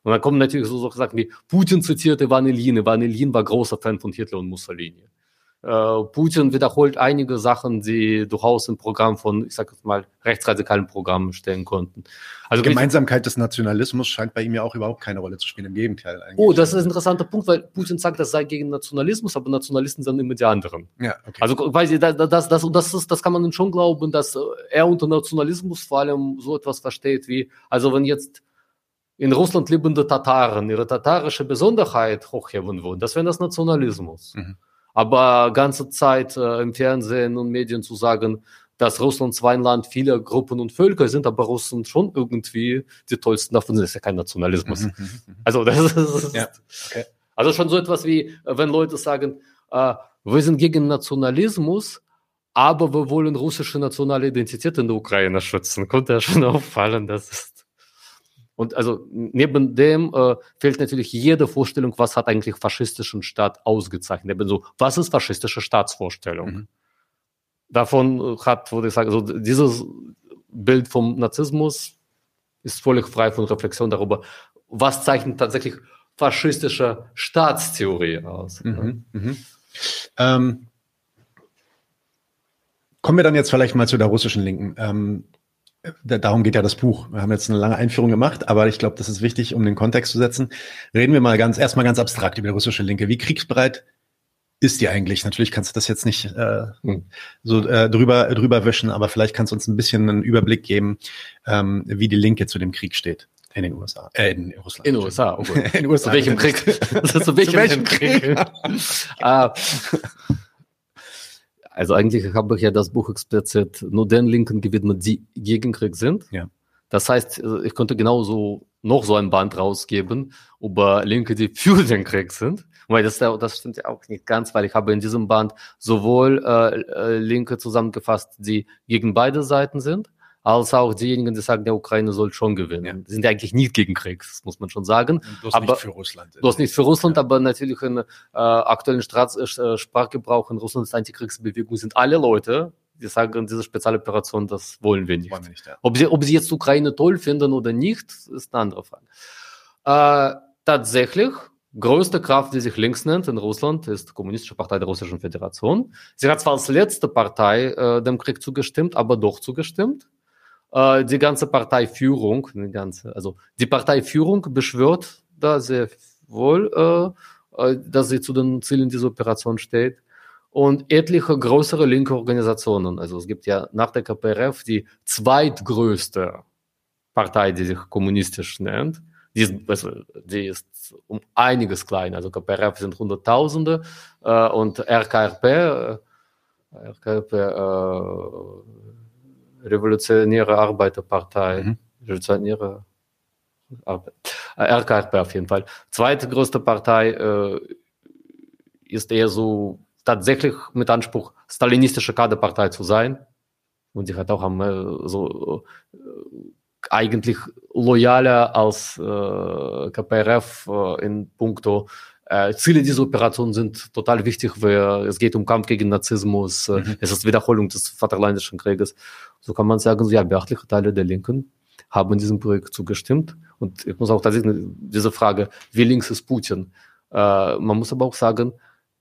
Speaker 2: Und dann kommen natürlich so Sachen wie Putin zitiert Ivan Ilyin. Ivan Ilyin war großer Fan von Hitler und Mussolini. Äh, Putin wiederholt einige Sachen, die durchaus im Programm von, ich sag mal, rechtsradikalen Programmen stellen konnten.
Speaker 1: Also die Gemeinsamkeit des Nationalismus scheint bei ihm ja auch überhaupt keine Rolle zu spielen. Im Gegenteil.
Speaker 2: Eigentlich. Oh, das ist ein interessanter Punkt, weil Putin sagt, das sei gegen Nationalismus, aber Nationalisten sind immer die anderen. Ja, okay. Also, weil sie, das, das, das, und das, ist, das kann man schon glauben, dass er unter Nationalismus vor allem so etwas versteht wie, also wenn jetzt in Russland lebende Tataren ihre tatarische Besonderheit hochheben würden, das wäre das Nationalismus. Mhm. Aber ganze Zeit äh, im Fernsehen und Medien zu sagen, dass Russland zwar ein Land vieler Gruppen und Völker sind, aber Russen schon irgendwie die tollsten davon sind. Das ist ja kein Nationalismus. Mhm, mhm, mhm. also das ist, ja, okay. also schon so etwas wie, wenn Leute sagen, äh, wir sind gegen Nationalismus, aber wir wollen russische nationale Identität in der Ukraine schützen. Konnte ja schon auffallen, das ist und also neben dem äh, fehlt natürlich jede Vorstellung, was hat eigentlich faschistischen Staat ausgezeichnet. Eben so, was ist faschistische Staatsvorstellung? Mhm. Davon äh, hat, würde ich sagen, also dieses Bild vom Narzissmus ist völlig frei von Reflexion darüber, was zeichnet tatsächlich faschistische Staatstheorie aus. Mhm. Mhm.
Speaker 1: Ähm, kommen wir dann jetzt vielleicht mal zu der russischen Linken. Ähm, darum geht ja das Buch. Wir haben jetzt eine lange Einführung gemacht, aber ich glaube, das ist wichtig, um den Kontext zu setzen. Reden wir mal ganz erstmal ganz abstrakt über die russische Linke. Wie kriegsbereit ist die eigentlich? Natürlich kannst du das jetzt nicht äh, hm. so äh, drüber drüber wischen, aber vielleicht kannst du uns ein bisschen einen Überblick geben, ähm, wie die Linke zu dem Krieg steht. In den USA.
Speaker 2: Äh, in Russland. In den USA, oh in den USA. Zu welchem Krieg? zu welchem, zu welchem Krieg? Krieg? ah. Also eigentlich habe ich ja das Buch explizit nur den Linken gewidmet, die gegen Krieg sind. Ja. Das heißt, ich könnte genauso noch so ein Band rausgeben über Linke, die für den Krieg sind. Weil das, das stimmt ja auch nicht ganz, weil ich habe in diesem Band sowohl äh, äh Linke zusammengefasst, die gegen beide Seiten sind, als auch diejenigen, die sagen, der Ukraine soll schon gewinnen. Ja. Die sind ja eigentlich nicht gegen Krieg, das muss man schon sagen.
Speaker 1: Bloß aber, nicht für Russland.
Speaker 2: Bloß nicht für Russland, ja. aber natürlich in äh, aktuellen Straß, äh, Sprachgebrauch in Russlands Antikriegsbewegung sind alle Leute, die sagen, diese Spezialoperation, das wollen wir nicht. Wollen wir nicht ja. ob, sie, ob sie jetzt Ukraine toll finden oder nicht, ist eine andere Frage. Äh, tatsächlich, größte Kraft, die sich links nennt in Russland, ist die Kommunistische Partei der Russischen Föderation. Sie hat zwar als letzte Partei äh, dem Krieg zugestimmt, aber doch zugestimmt äh, die ganze Parteiführung, die ganze, also die Parteiführung beschwört da sehr wohl, äh, äh, dass sie zu den Zielen dieser Operation steht. Und etliche größere linke Organisationen, also es gibt ja nach der KPRF die zweitgrößte Partei, die sich kommunistisch nennt, die ist, also, die ist um einiges kleiner. Also KPRF sind Hunderttausende äh, und RKRP, äh, RKRP äh, Revolutionäre Arbeiterpartei, mhm. Revolutionäre Arbeit, äh, RKRP auf jeden Fall. Zweite größte Partei äh, ist eher so tatsächlich mit Anspruch, stalinistische Kaderpartei zu sein. Und die hat auch am, äh, so äh, eigentlich loyaler als äh, KPRF äh, in puncto äh, Ziele dieser Operation sind total wichtig, weil es geht um Kampf gegen Narzissmus, mhm. es ist Wiederholung des Vaterländischen Krieges. So kann man sagen, ja, beachtliche Teile der Linken haben diesem Projekt zugestimmt. Und ich muss auch tatsächlich diese Frage, wie links ist Putin? Äh, man muss aber auch sagen,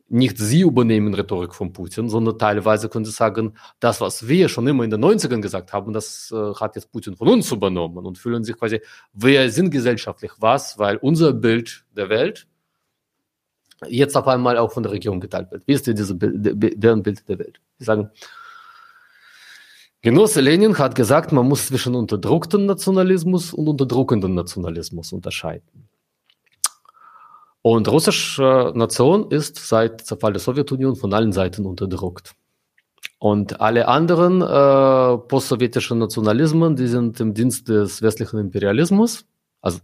Speaker 2: nicht sie übernehmen Rhetorik von Putin, sondern teilweise können sie sagen, das, was wir schon immer in den 90ern gesagt haben, das äh, hat jetzt Putin von uns übernommen und fühlen sich quasi, wir sind gesellschaftlich was, weil unser Bild der Welt jetzt auf einmal auch von der Regierung geteilt wird. Wie ist diese Bild, deren Bild der Welt? Sie sagen, Genosse Lenin hat gesagt, man muss zwischen unterdrücktem Nationalismus und unterdrückendem Nationalismus unterscheiden. Und russische Nation ist seit Zerfall der Sowjetunion von allen Seiten unterdrückt. Und alle anderen äh, postsowjetischen Nationalismen, die sind im Dienst des westlichen Imperialismus. Also,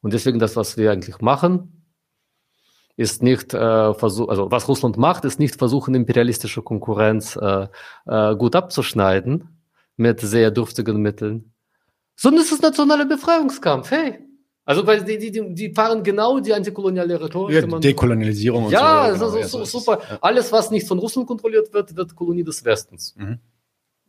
Speaker 2: und deswegen das, was wir eigentlich machen, ist nicht äh, versuch, also was Russland macht, ist nicht versuchen, imperialistische Konkurrenz äh, äh, gut abzuschneiden mit sehr dürftigen Mitteln, sondern es ist nationaler Befreiungskampf. Hey, also weil die, die, die fahren genau die antikoloniale Rhetorik.
Speaker 1: Ja, Dekolonialisierung
Speaker 2: und ja, so. Ja, genau. so, so, super. Ja. Alles, was nicht von Russland kontrolliert wird, wird Kolonie des Westens. Mhm.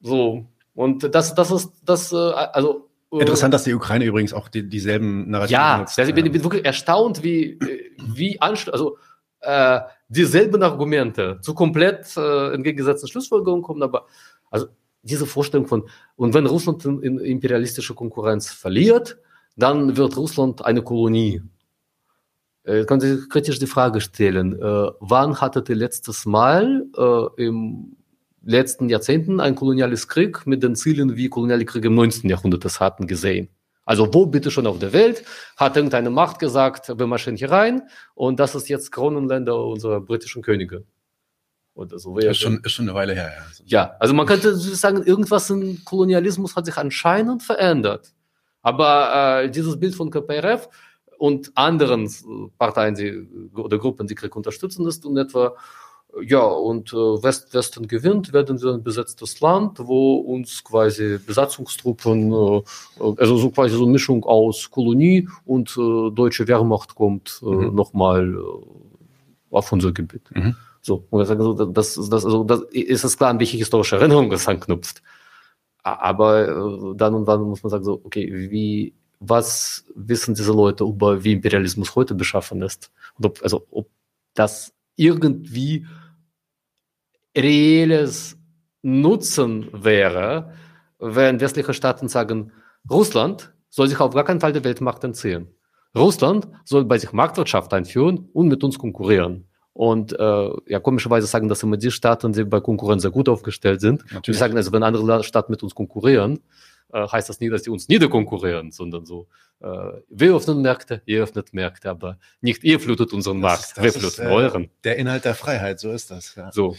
Speaker 2: So. Und das, das ist, das, äh, also.
Speaker 1: Äh, Interessant, dass die Ukraine übrigens auch die, dieselben
Speaker 2: Narrative ja, benutzt. Ja, also ich bin, bin wirklich erstaunt, wie, wie anschluss, also, äh, dieselben Argumente zu komplett äh, entgegengesetzten Schlussfolgerungen kommen, aber, also, diese Vorstellung von, und wenn Russland in, in imperialistische Konkurrenz verliert, dann wird Russland eine Kolonie. Äh, können Sie kritisch die Frage stellen, äh, wann hattet ihr letztes Mal äh, im letzten Jahrzehnten ein koloniales Krieg mit den Zielen, wie koloniale Kriege im 19. Jahrhundert das hatten, gesehen? Also wo bitte schon auf der Welt hat irgendeine Macht gesagt, wir marschieren hier rein und das ist jetzt Kronenländer unserer britischen Könige.
Speaker 1: Oder so. Ist schon, ist schon eine Weile her,
Speaker 2: ja. Ja, also man könnte sagen, irgendwas im Kolonialismus hat sich anscheinend verändert. Aber äh, dieses Bild von KPRF und anderen Parteien die, oder Gruppen, die Krieg unterstützen, ist in etwa, ja, und äh, West, Westen gewinnt, werden wir ein besetztes Land, wo uns quasi Besatzungstruppen, äh, also so quasi so eine Mischung aus Kolonie und äh, deutsche Wehrmacht kommt äh, mhm. nochmal äh, auf unser Gebiet. Mhm. So, und ich sage so, das, das, also, das ist es klar, an welche historische Erinnerung das anknüpft. Aber äh, dann und wann muss man sagen, so, okay, wie, was wissen diese Leute über, wie Imperialismus heute beschaffen ist? Und ob, also, ob das irgendwie reelles Nutzen wäre, wenn westliche Staaten sagen, Russland soll sich auf gar keinen Fall der Weltmacht entziehen. Russland soll bei sich Marktwirtschaft einführen und mit uns konkurrieren. Und äh, ja, komischerweise sagen das immer die Staaten, die bei Konkurrenz sehr gut aufgestellt sind. Natürlich. Die sagen also, wenn andere Staaten mit uns konkurrieren, äh, heißt das nicht, dass die uns niederkonkurrieren, sondern so, äh, wir öffnen Märkte, ihr öffnet Märkte, aber nicht ihr flutet unseren Markt, das, das wir fluten ist, äh, euren.
Speaker 1: Der Inhalt der Freiheit, so ist das. Ja. So.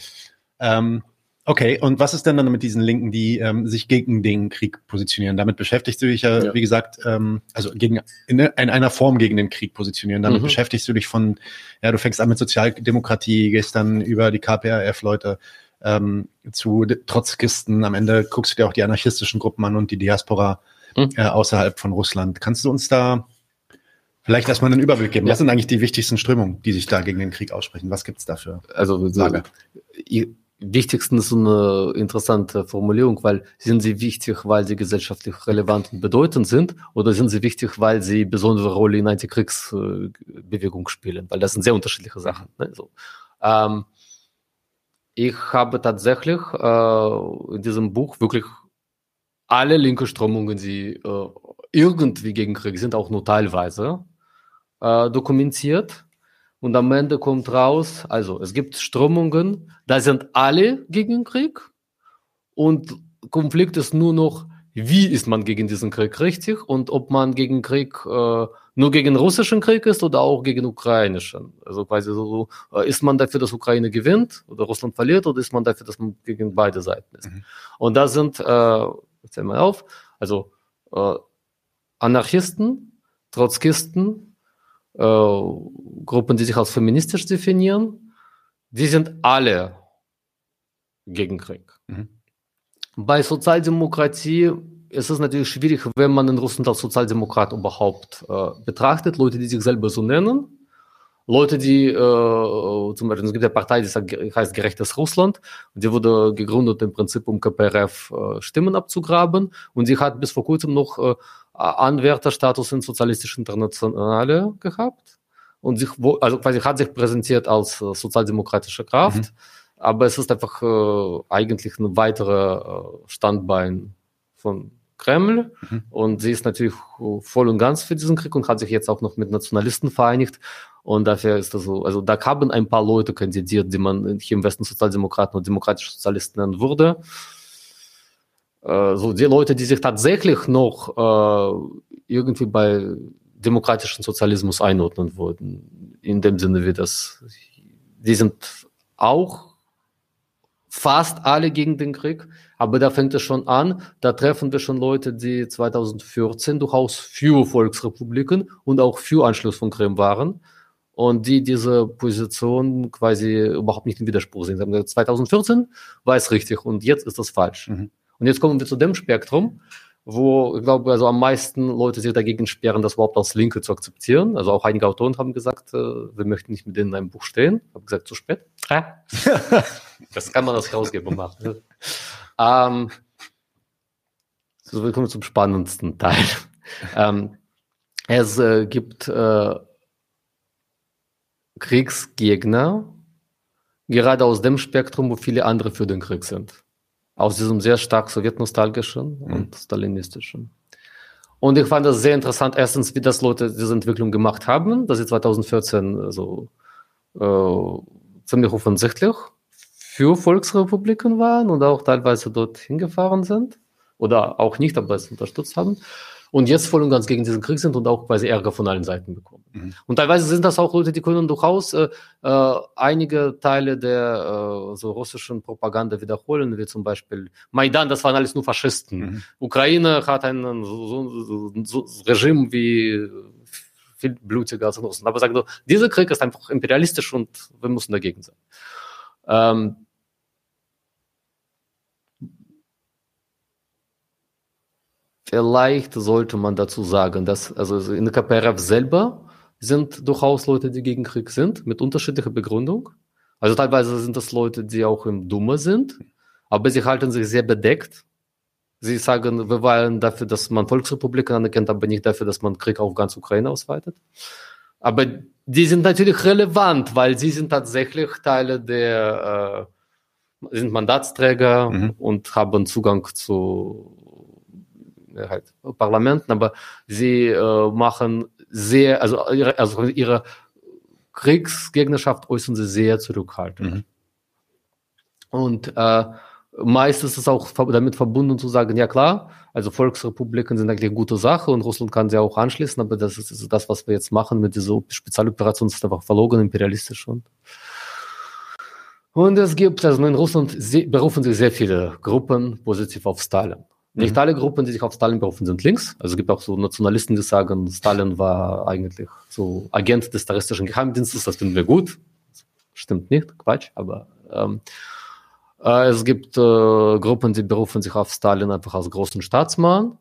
Speaker 1: Ähm, Okay, und was ist denn dann mit diesen Linken, die ähm, sich gegen den Krieg positionieren? Damit beschäftigst du dich ja, ja. wie gesagt, ähm, also gegen in, in, einer Form gegen den Krieg positionieren. Damit mhm. beschäftigst du dich von, ja, du fängst an mit Sozialdemokratie, gehst dann über die KPRF-Leute ähm, zu Trotzkisten. Am Ende guckst du dir auch die anarchistischen Gruppen an und die Diaspora mhm. äh, außerhalb von Russland. Kannst du uns da vielleicht erstmal einen Überblick geben? Ja. Was sind eigentlich die wichtigsten Strömungen, die sich da gegen den Krieg aussprechen? Was gibt's dafür?
Speaker 2: Also? So, wichtigsten ist eine interessante Formulierung, weil sind sie wichtig, weil sie gesellschaftlich relevant und bedeutend sind, oder sind sie wichtig, weil sie besondere Rolle in Antikriegsbewegung spielen? Weil das sind sehr unterschiedliche Sachen. Ne? So. Ähm, ich habe tatsächlich äh, in diesem Buch wirklich alle linke Strömungen, die äh, irgendwie gegen Krieg sind, auch nur teilweise äh, dokumentiert. Und am Ende kommt raus, also es gibt Strömungen, da sind alle gegen Krieg und Konflikt ist nur noch, wie ist man gegen diesen Krieg richtig und ob man gegen Krieg äh, nur gegen russischen Krieg ist oder auch gegen ukrainischen. Also quasi so, äh, ist man dafür, dass Ukraine gewinnt oder Russland verliert oder ist man dafür, dass man gegen beide Seiten ist. Mhm. Und da sind, äh, zähl mal auf, also äh, Anarchisten, Trotzkisten, äh, Gruppen, die sich als feministisch definieren, die sind alle gegen Krieg. Mhm. Bei Sozialdemokratie ist es natürlich schwierig, wenn man in Russland als Sozialdemokrat überhaupt äh, betrachtet, Leute, die sich selber so nennen. Leute, die äh, zum Beispiel, es gibt eine Partei, die heißt Gerechtes Russland, die wurde gegründet im Prinzip, um KPRF äh, Stimmen abzugraben, und sie hat bis vor kurzem noch äh, Anwärterstatus in Sozialistische Internationale gehabt und sich, also quasi hat sich präsentiert als äh, sozialdemokratische Kraft, mhm. aber es ist einfach äh, eigentlich ein weiterer äh, Standbein von Kreml mhm. und sie ist natürlich voll und ganz für diesen Krieg und hat sich jetzt auch noch mit Nationalisten vereinigt und dafür ist das so, also da haben ein paar Leute kandidiert, die man hier im Westen Sozialdemokraten und demokratische Sozialisten nennen würde. Äh, so die Leute, die sich tatsächlich noch äh, irgendwie bei demokratischen Sozialismus einordnen würden, in dem Sinne wie das, die sind auch fast alle gegen den Krieg, aber da fängt es schon an, da treffen wir schon Leute, die 2014 durchaus für Volksrepubliken und auch für Anschluss von Krim waren und die diese Position quasi überhaupt nicht im Widerspruch sehen. 2014 war es richtig und jetzt ist das falsch. Mhm. Und jetzt kommen wir zu dem Spektrum, wo ich glaube, also am meisten Leute sich dagegen sperren, das überhaupt als Linke zu akzeptieren. Also auch einige Autoren haben gesagt, äh, wir möchten nicht mit denen in einem Buch stehen. Ich habe gesagt, zu spät. das kann man als Herausgeber machen. ähm, so, wir kommen zum spannendsten Teil. Ähm, es äh, gibt äh, Kriegsgegner, gerade aus dem Spektrum, wo viele andere für den Krieg sind aus diesem sehr stark sowjetnostalgischen mhm. und stalinistischen. Und ich fand das sehr interessant, erstens, wie das Leute diese Entwicklung gemacht haben, dass sie 2014 so äh, ziemlich offensichtlich für Volksrepubliken waren und auch teilweise dort hingefahren sind oder auch nicht, aber es unterstützt haben und jetzt voll und ganz gegen diesen Krieg sind und auch quasi Ärger von allen Seiten bekommen. Mhm. Und teilweise sind das auch Leute, die können durchaus äh, äh, einige Teile der äh, so russischen Propaganda wiederholen, wie zum Beispiel Maidan, das waren alles nur Faschisten. Mhm. Ukraine hat ein so, so, so Regime wie viel blutiger als in Russland. Aber sagen so, dieser Krieg ist einfach imperialistisch und wir müssen dagegen sein. Ähm, Vielleicht sollte man dazu sagen, dass also in der KPRF selber sind durchaus Leute, die gegen Krieg sind, mit unterschiedlicher Begründung. Also teilweise sind das Leute, die auch im Dumme sind, aber sie halten sich sehr bedeckt. Sie sagen, wir wollen dafür, dass man Volksrepubliken anerkennt, aber nicht dafür, dass man Krieg auf ganz Ukraine ausweitet. Aber die sind natürlich relevant, weil sie sind tatsächlich Teile der, äh, sind Mandatsträger mhm. und haben Zugang zu halt Parlamenten, aber sie äh, machen sehr, also ihre, also ihre Kriegsgegnerschaft äußern sie sehr zurückhaltend. Mhm. Und äh, meist ist es auch damit verbunden zu sagen, ja klar, also Volksrepubliken sind eigentlich eine gute Sache und Russland kann sie auch anschließen, aber das ist, ist das, was wir jetzt machen mit dieser Spezialoperation, ist einfach verlogen, imperialistisch und und es gibt, also in Russland berufen sich sehr viele Gruppen positiv auf Stalin. Nicht mhm. alle Gruppen, die sich auf Stalin berufen, sind links. Also es gibt auch so Nationalisten, die sagen, Stalin war eigentlich so Agent des terroristischen Geheimdienstes, das finden wir gut. Stimmt nicht, Quatsch, aber ähm, äh, es gibt äh, Gruppen, die berufen sich auf Stalin einfach als großen Staatsmann.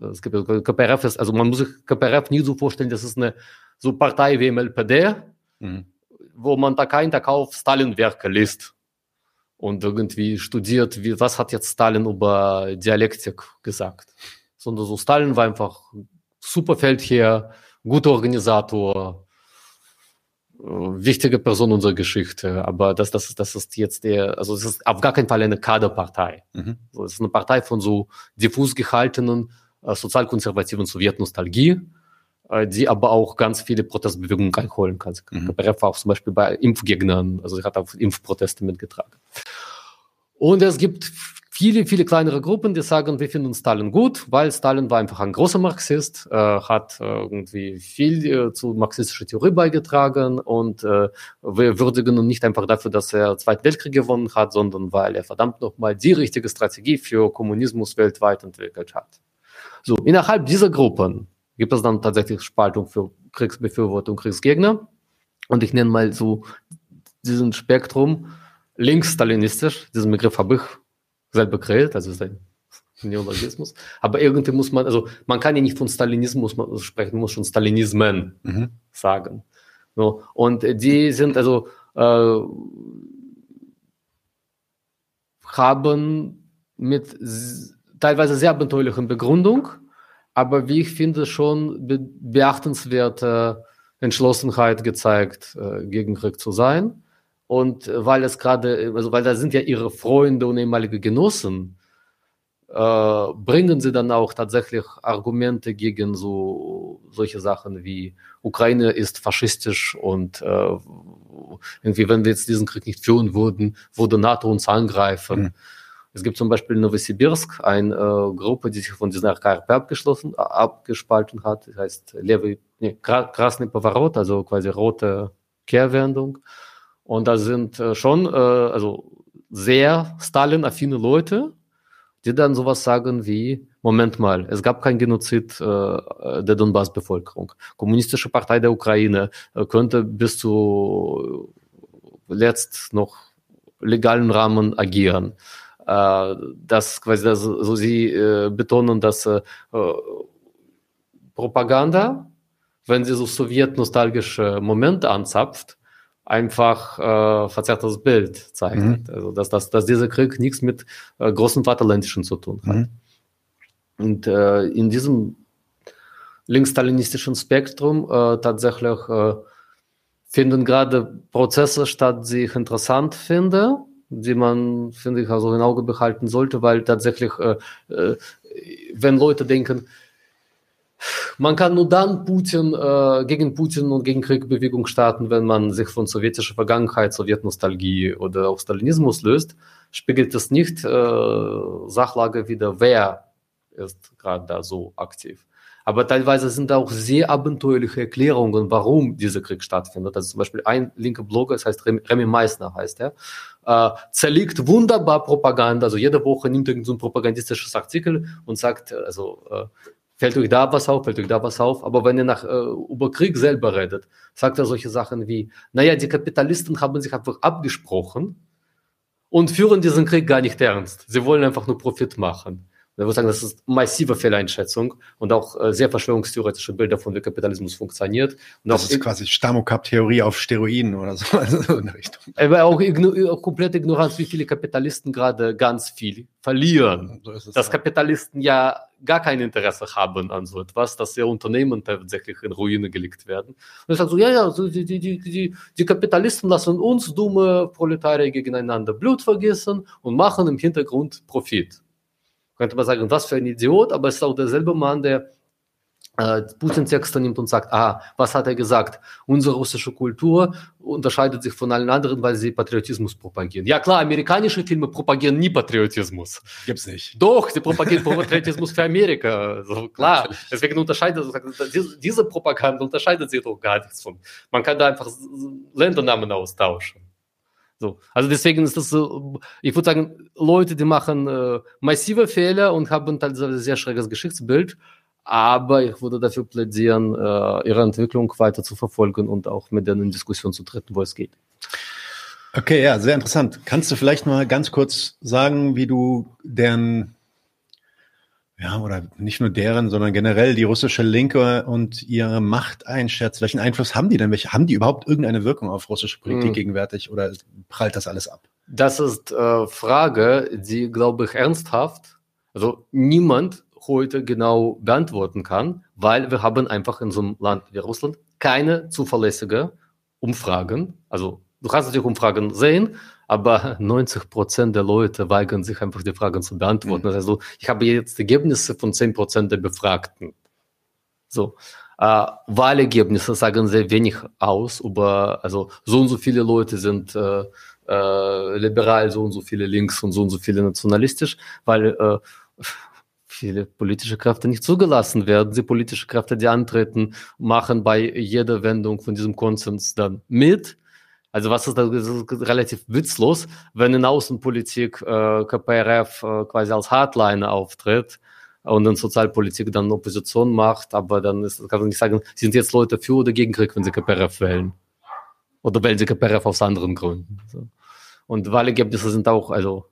Speaker 2: Es gibt KPRF, ist, also man muss sich KPRF nie so vorstellen, das ist eine so Partei wie MLPD, mhm. wo man da keinen Tag auf Stalin-Werke liest und irgendwie studiert, wie, was hat jetzt Stalin über Dialektik gesagt. Sondern so Stalin war einfach super Feldherr, guter Organisator, äh, wichtige Person unserer Geschichte. Aber das, das, das ist jetzt der, also es ist auf gar keinen Fall eine Kaderpartei. Mhm. Es ist eine Partei von so diffus gehaltenen, äh, sozialkonservativen Sowjetnostalgie, äh, die aber auch ganz viele Protestbewegungen einholen kann. Mhm. war auch zum Beispiel bei Impfgegnern, also sie hat auch Impfproteste mitgetragen. Und es gibt viele, viele kleinere Gruppen, die sagen, wir finden Stalin gut, weil Stalin war einfach ein großer Marxist, äh, hat äh, irgendwie viel äh, zu marxistischer Theorie beigetragen und äh, wir würdigen ihn nicht einfach dafür, dass er Zweiten Weltkrieg gewonnen hat, sondern weil er verdammt nochmal die richtige Strategie für Kommunismus weltweit entwickelt hat. So, innerhalb dieser Gruppen gibt es dann tatsächlich Spaltung für Kriegsbefürworter und Kriegsgegner. Und ich nenne mal so diesen Spektrum links-stalinistisch. Diesen Begriff habe ich selber kreiert, also ist ein Neologismus. Aber irgendwie muss man, also man kann ja nicht von Stalinismus sprechen, man muss schon Stalinismen mhm. sagen. So, und die sind also äh, haben mit teilweise sehr abenteuerlichen Begründung, aber wie ich finde schon be beachtenswerte Entschlossenheit gezeigt, äh, gegen Krieg zu sein. Und weil es gerade, also weil da sind ja ihre Freunde und ehemalige Genossen, äh, bringen sie dann auch tatsächlich Argumente gegen so solche Sachen wie Ukraine ist faschistisch und äh, irgendwie, wenn wir jetzt diesen Krieg nicht führen würden, würde NATO uns angreifen. Mhm. Es gibt zum Beispiel Novosibirsk, eine äh, Gruppe, die sich von dieser KRP abgeschlossen, abgespalten hat. Das heißt Levi, nee, Krasny Pavarot, also quasi rote Kehrwendung. Und da sind äh, schon äh, also sehr Stalin-affine Leute, die dann sowas sagen wie, Moment mal, es gab kein Genozid äh, der Donbass-Bevölkerung. Kommunistische Partei der Ukraine äh, könnte bis zu äh, letzt noch legalen Rahmen agieren. Äh, das quasi, das, so sie äh, betonen, dass äh, Propaganda, wenn sie so sowjetnostalgische Momente anzapft, einfach äh, verzerrtes Bild zeichnet. Mhm. Also dass, dass, dass dieser Krieg nichts mit äh, großen Vaterländischen zu tun hat. Mhm. Und äh, in diesem linksstalinistischen Spektrum äh, tatsächlich äh, finden gerade Prozesse statt, die ich interessant finde, die man, finde ich, also im Auge behalten sollte, weil tatsächlich, äh, äh, wenn Leute denken, man kann nur dann Putin, äh, gegen Putin und gegen Kriegbewegung starten, wenn man sich von sowjetischer Vergangenheit, Sowjetnostalgie oder auch Stalinismus löst, spiegelt es nicht äh, Sachlage wieder, wer ist gerade da so aktiv. Aber teilweise sind auch sehr abenteuerliche Erklärungen, warum dieser Krieg stattfindet. Also zum Beispiel ein linker Blogger, das heißt Remy Meissner heißt er, äh, zerlegt wunderbar Propaganda. Also jede Woche nimmt er so ein propagandistisches Artikel und sagt, also äh, fällt euch da was auf, fällt euch da was auf. Aber wenn ihr nach, äh, über Krieg selber redet, sagt er solche Sachen wie, naja, die Kapitalisten haben sich einfach abgesprochen und führen diesen Krieg gar nicht ernst. Sie wollen einfach nur Profit machen. Ich würde sagen, das ist massive Fehleinschätzung und auch äh, sehr verschwörungstheoretische Bilder von wie Kapitalismus funktioniert. Und
Speaker 1: das ist quasi Stamokap-Theorie auf Steroiden oder so, also
Speaker 2: in der Richtung. Aber auch, igno auch komplette Ignoranz, wie viele Kapitalisten gerade ganz viel verlieren. So dass ja. Kapitalisten ja gar kein Interesse haben an so etwas, dass ihr Unternehmen tatsächlich in Ruine gelegt werden. Und ich sage so, ja, ja, so die, die, die, die Kapitalisten lassen uns dumme Proletarier gegeneinander Blut vergessen und machen im Hintergrund Profit könnte man sagen, was für ein Idiot, aber es ist auch derselbe Mann, der äh, Putin-Texte nimmt und sagt, ah, was hat er gesagt? Unsere russische Kultur unterscheidet sich von allen anderen, weil sie Patriotismus propagieren. Ja klar, amerikanische Filme propagieren nie Patriotismus.
Speaker 1: Gibt's nicht.
Speaker 2: Doch, sie propagieren Patriotismus für Amerika. So, klar. Deswegen unterscheidet diese, diese Propaganda unterscheidet sich doch gar nichts von. Man kann da einfach Ländernamen austauschen. So. Also deswegen ist das so, ich würde sagen, Leute, die machen äh, massive Fehler und haben teilweise ein sehr schräges Geschichtsbild, aber ich würde dafür plädieren, äh, ihre Entwicklung weiter zu verfolgen und auch mit denen in Diskussion zu treten, wo es geht.
Speaker 1: Okay, ja, sehr interessant. Kannst du vielleicht mal ganz kurz sagen, wie du deren ja, oder nicht nur deren, sondern generell die russische Linke und ihre Macht einschätzt. Welchen Einfluss haben die denn? Welche, haben die überhaupt irgendeine Wirkung auf russische Politik mhm. gegenwärtig oder prallt das alles ab?
Speaker 2: Das ist äh, Frage, die, glaube ich, ernsthaft, also niemand heute genau beantworten kann, weil wir haben einfach in so einem Land wie Russland keine zuverlässige Umfragen. Also du kannst natürlich Umfragen sehen, aber 90 Prozent der Leute weigern sich einfach die Fragen zu beantworten. Mhm. Also ich habe jetzt Ergebnisse von 10 Prozent der Befragten. So. Äh, Wahlergebnisse sagen sehr wenig aus über, also so und so viele Leute sind äh, äh, liberal, so und so viele links und so und so viele nationalistisch, weil äh, viele politische Kräfte nicht zugelassen werden. Die politische Kräfte, die antreten, machen bei jeder Wendung von diesem Konsens dann mit also was ist da das ist relativ witzlos, wenn in Außenpolitik äh, KPRF äh, quasi als Hardliner auftritt und in Sozialpolitik dann Opposition macht, aber dann ist, kann man nicht sagen, sind jetzt Leute für oder gegen Krieg, wenn sie KPRF wählen. Oder wählen sie KPRF aus anderen Gründen. So. Und Wahlergebnisse sind auch, also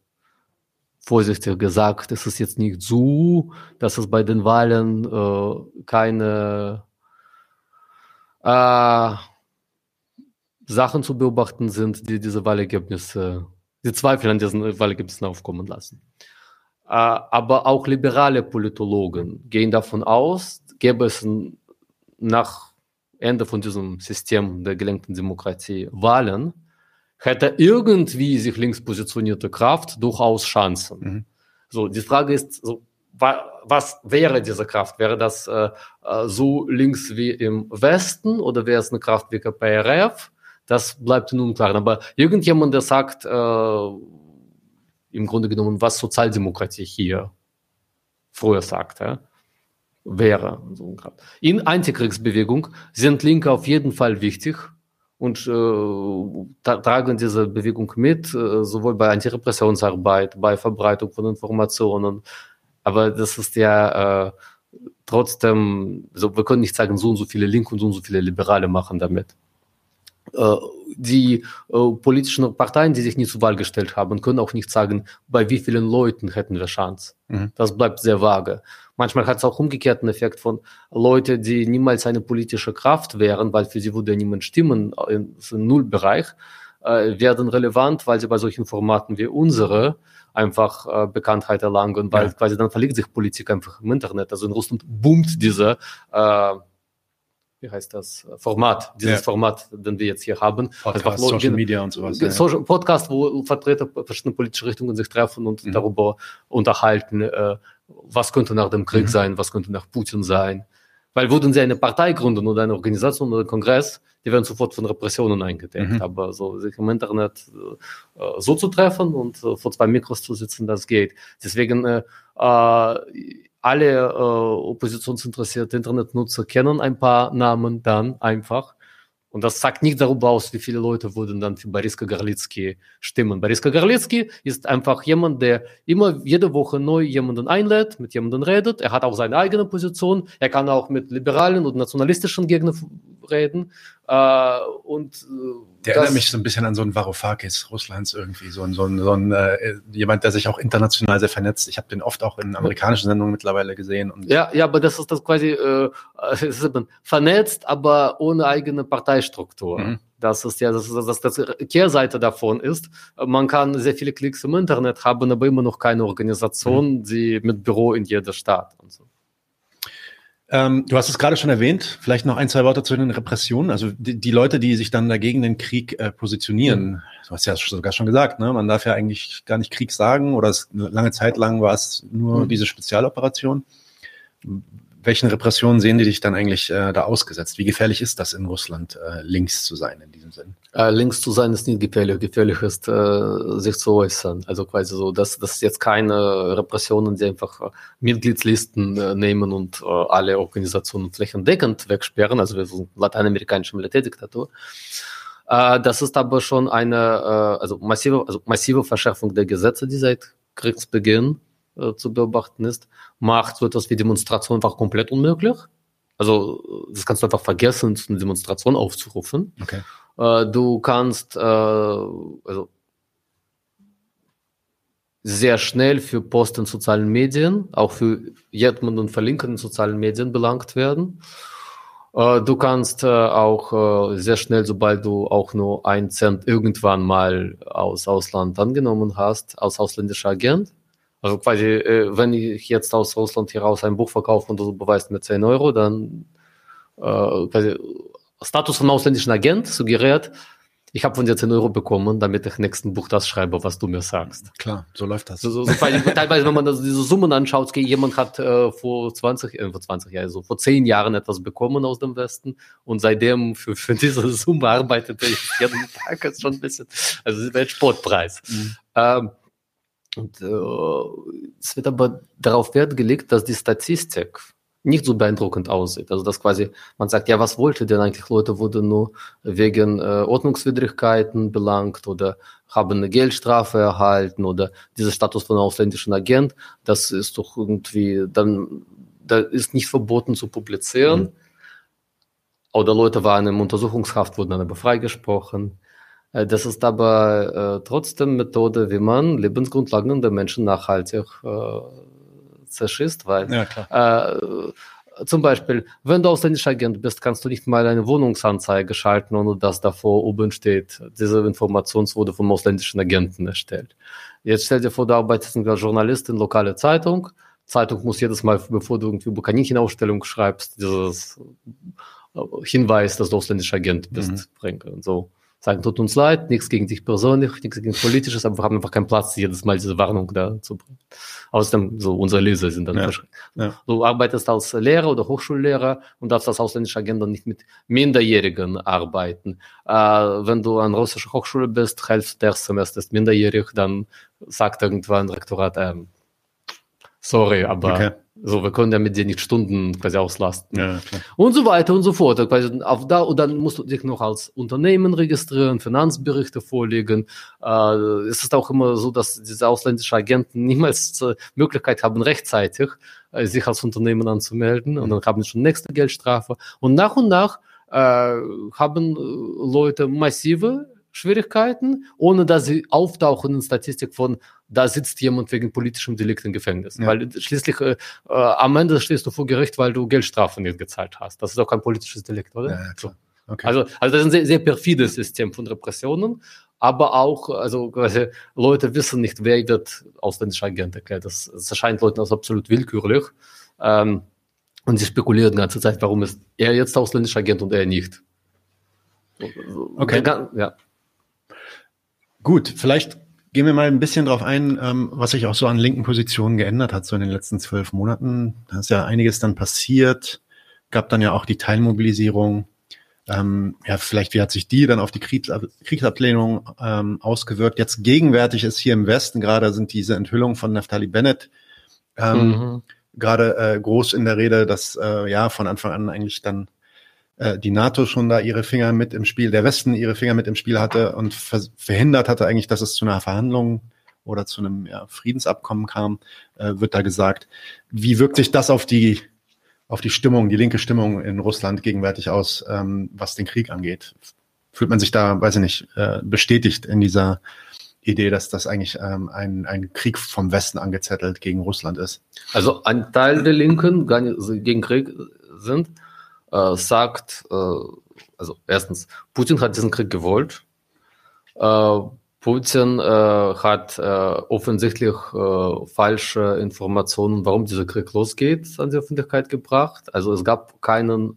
Speaker 2: vorsichtig gesagt, ist es jetzt nicht so, dass es bei den Wahlen äh, keine äh, Sachen zu beobachten sind, die diese Wahlergebnisse, die Zweifel an diesen Wahlergebnissen aufkommen lassen. Äh, aber auch liberale Politologen gehen davon aus, gäbe es nach Ende von diesem System der gelenkten Demokratie Wahlen, hätte irgendwie sich links positionierte Kraft durchaus Chancen. Mhm. So, die Frage ist, so, was wäre diese Kraft? Wäre das äh, äh, so links wie im Westen oder wäre es eine Kraft wie KPRF? Das bleibt nun unklar. Aber irgendjemand, der sagt, äh, im Grunde genommen, was Sozialdemokratie hier früher sagte, wäre. In Antikriegsbewegung sind Linke auf jeden Fall wichtig und äh, tragen diese Bewegung mit, äh, sowohl bei Antirepressionsarbeit, bei Verbreitung von Informationen. Aber das ist ja äh, trotzdem, also wir können nicht sagen, so und so viele Linke und so und so viele Liberale machen damit. Äh, die äh, politischen Parteien, die sich nie zur Wahl gestellt haben, können auch nicht sagen, bei wie vielen Leuten hätten wir Chance. Mhm. Das bleibt sehr vage. Manchmal hat es auch umgekehrten Effekt von Leuten, die niemals eine politische Kraft wären, weil für sie würde niemand stimmen im Nullbereich, äh, werden relevant, weil sie bei solchen Formaten wie unsere einfach äh, Bekanntheit erlangen, weil ja. quasi dann verlegt sich Politik einfach im Internet. Also in Russland boomt diese äh, wie heißt das, Format, dieses ja. Format, den wir jetzt hier haben.
Speaker 1: Podcast, Social Media und sowas. Ja.
Speaker 2: Social, Podcast, wo Vertreter verschiedener politischer Richtungen sich treffen und mhm. darüber unterhalten, äh, was könnte nach dem Krieg mhm. sein, was könnte nach Putin sein. Weil würden sie eine Partei gründen oder eine Organisation oder einen Kongress, die werden sofort von Repressionen eingedeckt. Mhm. Aber so sich im Internet äh, so zu treffen und äh, vor zwei Mikros zu sitzen, das geht. Deswegen äh, äh alle äh, oppositionsinteressierte Internetnutzer kennen ein paar Namen dann einfach. Und das sagt nicht darüber aus, wie viele Leute würden dann für Bariska Garlitsky stimmen. Bariska Garlitsky ist einfach jemand, der immer jede Woche neu jemanden einlädt, mit jemandem redet. Er hat auch seine eigene Position. Er kann auch mit liberalen und nationalistischen Gegnern reden. Äh, und
Speaker 1: äh, der erinnert mich so ein bisschen an so einen Varoufakis Russlands irgendwie, so ein, so ein, so ein äh, jemand, der sich auch international sehr vernetzt. Ich habe den oft auch in amerikanischen Sendungen mittlerweile gesehen.
Speaker 2: Ja, ja, aber das ist das quasi äh, vernetzt, aber ohne eigene Parteistruktur. Mhm. Das ist ja, das, das, das Kehrseite davon ist, man kann sehr viele Klicks im Internet haben, aber immer noch keine Organisation, mhm. die mit Büro in jeder Stadt und so.
Speaker 1: Ähm, du hast es gerade schon erwähnt, vielleicht noch ein, zwei Worte zu den Repressionen. Also die, die Leute, die sich dann dagegen den Krieg äh, positionieren, mhm. du hast ja sogar schon gesagt, ne? man darf ja eigentlich gar nicht Krieg sagen oder es, eine lange Zeit lang war es nur mhm. diese Spezialoperation welchen Repressionen sehen die dich dann eigentlich äh, da ausgesetzt? Wie gefährlich ist das in Russland, äh, links zu sein in diesem Sinn?
Speaker 2: Äh, links zu sein ist nicht gefährlich. Gefährlich ist, äh, sich zu äußern. Also quasi so, dass das jetzt keine Repressionen, die einfach äh, Mitgliedslisten äh, nehmen und alle Organisationen flächendeckend wegsperren. Also wir sind lateinamerikanische Militärdiktatur. Das ist aber schon eine also massive, also massive Verschärfung der Gesetze, die seit Kriegsbeginn äh, zu beobachten ist, macht so etwas wie Demonstration einfach komplett unmöglich. Also das kannst du einfach vergessen, eine Demonstration aufzurufen. Okay. Äh, du kannst äh, also sehr schnell für Post in sozialen Medien, auch für Jetman und Verlinken in sozialen Medien belangt werden. Äh, du kannst äh, auch äh, sehr schnell, sobald du auch nur einen Cent irgendwann mal aus Ausland angenommen hast, als ausländischer Agent, also quasi, äh, wenn ich jetzt aus Russland hier raus ein Buch verkaufe und du beweist mir 10 Euro, dann äh, quasi Status von ausländischen Agent suggeriert, ich habe von dir 10 Euro bekommen, damit ich nächsten Buch das schreibe, was du mir sagst.
Speaker 1: Klar, so läuft das.
Speaker 2: So, so, so, teilweise, wenn man das, diese Summen anschaut, okay, jemand hat äh, vor 20, äh, vor 20 Jahren, so vor 10 Jahren etwas bekommen aus dem Westen und seitdem für, für diese Summe arbeitet er jeden Tag, ist schon ein bisschen, also das wäre Sportpreis. Mhm. Ähm, und äh, es wird aber darauf Wert gelegt, dass die Statistik nicht so beeindruckend aussieht. Also dass quasi man sagt, ja, was wollte denn eigentlich Leute, wurden nur wegen äh, Ordnungswidrigkeiten belangt oder haben eine Geldstrafe erhalten oder dieser Status von ausländischen Agent, das ist doch irgendwie dann, da ist nicht verboten zu publizieren. Mhm. Oder Leute waren im Untersuchungshaft, wurden dann aber freigesprochen. Äh, das ist aber äh, trotzdem Methode, wie man Lebensgrundlagen der Menschen nachhaltig äh, zerschießt, weil ja, äh, zum Beispiel, wenn du ausländischer Agent bist, kannst du nicht mal eine Wohnungsanzeige schalten, ohne dass davor oben steht, diese Information wurde vom ausländischen Agenten erstellt. Jetzt stell dir vor, du arbeitest als Journalist in lokale Zeitung. Zeitung muss jedes Mal, bevor du irgendwie über Kaninchenausstellung schreibst, dieses äh, Hinweis, dass du ausländischer Agent bist, mhm. bringen. So sagen, tut uns leid, nichts gegen dich persönlich, nichts gegen Politisches, aber wir haben einfach keinen Platz, jedes Mal diese Warnung da zu bringen. Außerdem, so unsere Leser sind dann ja. ja. Du arbeitest als Lehrer oder Hochschullehrer und darfst als ausländischer Agent dann nicht mit Minderjährigen arbeiten. Äh, wenn du an russischer Hochschule bist, Hälfte des Semesters ist minderjährig, dann sagt irgendwann Rektorat, äh, sorry, aber okay. So, wir können ja mit dir nicht Stunden quasi auslasten. Ja, und so weiter und so fort. Auf da, und dann musst du dich noch als Unternehmen registrieren, Finanzberichte vorlegen. Äh, es ist auch immer so, dass diese ausländischen Agenten niemals äh, Möglichkeit haben, rechtzeitig äh, sich als Unternehmen anzumelden. Und dann haben sie schon nächste Geldstrafe. Und nach und nach äh, haben äh, Leute massive Schwierigkeiten, ohne dass sie auftauchen in Statistik von, da sitzt jemand wegen politischem Delikt im Gefängnis. Ja. Weil schließlich äh, äh, am Ende stehst du vor Gericht, weil du Geldstrafen nicht gezahlt hast. Das ist auch kein politisches Delikt, oder? Ja, so. okay. Also, also das ist ein sehr, sehr perfides System von Repressionen, aber auch, also quasi Leute wissen nicht, wer wird ausländischer Agent erklärt. Das, das erscheint Leuten als absolut willkürlich. Ähm, und sie spekulieren die ganze Zeit, warum ist er jetzt ausländischer Agent und er nicht.
Speaker 1: Okay. Ja. Gut, vielleicht gehen wir mal ein bisschen darauf ein, ähm, was sich auch so an linken Positionen geändert hat, so in den letzten zwölf Monaten. Da ist ja einiges dann passiert, gab dann ja auch die Teilmobilisierung. Ähm, ja, vielleicht, wie hat sich die dann auf die Kriegsab Kriegsablehnung ähm, ausgewirkt? Jetzt gegenwärtig ist hier im Westen gerade sind diese Enthüllungen von Naftali Bennett ähm, mhm. gerade äh, groß in der Rede, dass äh, ja von Anfang an eigentlich dann äh, die NATO schon da ihre Finger mit im Spiel, der Westen ihre Finger mit im Spiel hatte und ver verhindert hatte eigentlich, dass es zu einer Verhandlung oder zu einem ja, Friedensabkommen kam, äh, wird da gesagt. Wie wirkt sich das auf die auf die Stimmung, die linke Stimmung in Russland gegenwärtig aus, ähm, was den Krieg angeht? Fühlt man sich da, weiß ich nicht, äh, bestätigt in dieser Idee, dass das eigentlich ähm, ein, ein Krieg vom Westen angezettelt gegen Russland ist?
Speaker 2: Also ein Teil der Linken nicht, gegen Krieg sind, äh, sagt, äh, also erstens, Putin hat diesen Krieg gewollt. Äh, Putin äh, hat äh, offensichtlich äh, falsche Informationen, warum dieser Krieg losgeht, an die Öffentlichkeit gebracht. Also es gab keinen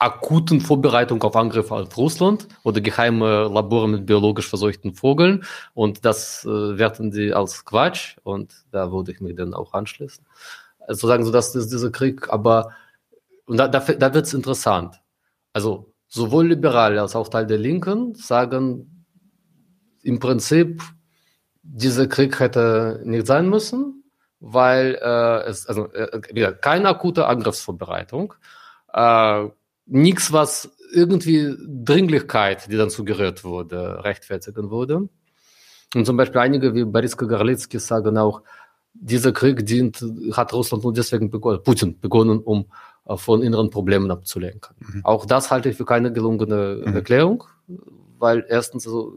Speaker 2: akuten Vorbereitung auf Angriffe auf Russland oder geheime Labore mit biologisch verseuchten Vogeln. Und das äh, werten sie als Quatsch. Und da würde ich mich dann auch anschließen. Also sagen so, dass dieser Krieg aber und da, da, da wird es interessant. Also sowohl Liberale als auch Teil der Linken sagen im Prinzip, dieser Krieg hätte nicht sein müssen, weil äh, es, also äh, wieder keine akute Angriffsvorbereitung, äh, nichts, was irgendwie Dringlichkeit, die dann suggeriert wurde, rechtfertigen würde. Und zum Beispiel einige wie Boris Kagarlitsky sagen auch, dieser Krieg dient, hat Russland nur deswegen begonnen, Putin begonnen, um äh, von inneren Problemen abzulenken. Mhm. Auch das halte ich für keine gelungene mhm. Erklärung, weil erstens, also,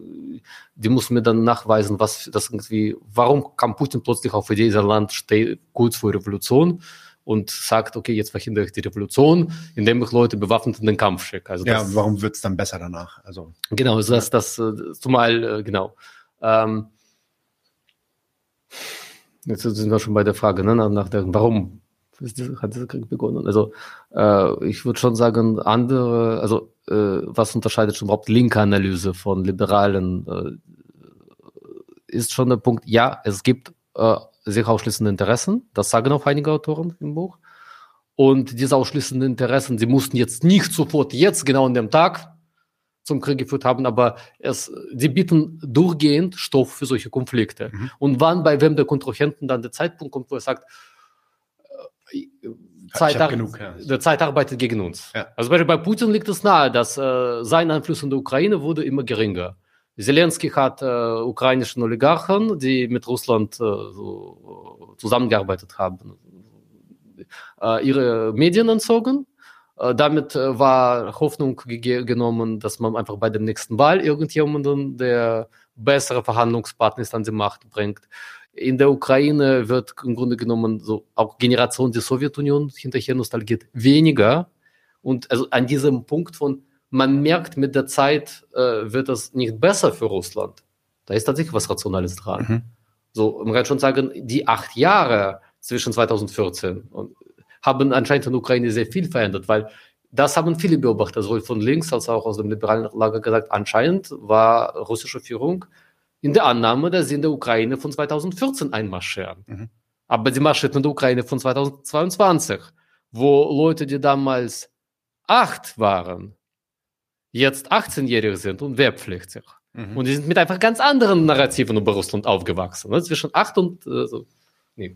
Speaker 2: die muss mir dann nachweisen, was das irgendwie, warum kam Putin plötzlich auf Idee, dieser Land steht kurz vor Revolution und sagt, okay, jetzt verhindere ich die Revolution, indem ich Leute bewaffnet in den Kampf schicke.
Speaker 1: Also ja, warum wird es dann besser danach? Also
Speaker 2: genau, also das, das, das äh, zumal äh, genau. Ähm, jetzt sind wir schon bei der Frage, ne, nach der, warum hat dieser Krieg begonnen. Also äh, ich würde schon sagen, andere, also äh, was unterscheidet schon überhaupt linke Analyse von liberalen, äh, ist schon der Punkt, ja, es gibt äh, sich ausschließende Interessen, das sagen auch einige Autoren im Buch. Und diese ausschließenden Interessen, sie mussten jetzt nicht sofort jetzt genau an dem Tag zum Krieg geführt haben, aber es, sie bieten durchgehend Stoff für solche Konflikte. Mhm. Und wann bei wem der Kontrahenten dann der Zeitpunkt kommt, wo er sagt, Zeit, genug, ja. der Zeit arbeitet gegen uns. Ja. Also bei Putin liegt es nahe, dass äh, sein Einfluss in der Ukraine wurde immer geringer. Zelensky hat äh, ukrainischen Oligarchen, die mit Russland äh, so, zusammengearbeitet haben, äh, ihre Medien entzogen. Äh, damit äh, war Hoffnung genommen, dass man einfach bei der nächsten Wahl irgendjemanden, der bessere Verhandlungspartner ist, an die Macht bringt. In der Ukraine wird im Grunde genommen so auch Generation der Sowjetunion hinterher nostalgiert weniger. Und also an diesem Punkt von, man merkt mit der Zeit, äh, wird das nicht besser für Russland. Da ist tatsächlich was Rationales dran. Mhm. So, man kann schon sagen, die acht Jahre zwischen 2014 und haben anscheinend in der Ukraine sehr viel verändert, weil das haben viele Beobachter, sowohl von links als auch aus dem liberalen Lager gesagt, anscheinend war russische Führung in der Annahme, dass sie in der Ukraine von 2014 einmarschieren. Mhm. Aber sie marschieren in der Ukraine von 2022, wo Leute, die damals acht waren, jetzt 18-jährig sind und wehrpflichtig. Mhm. Und die sind mit einfach ganz anderen Narrativen über Russland aufgewachsen. Ne? Zwischen acht und, äh, so, nee,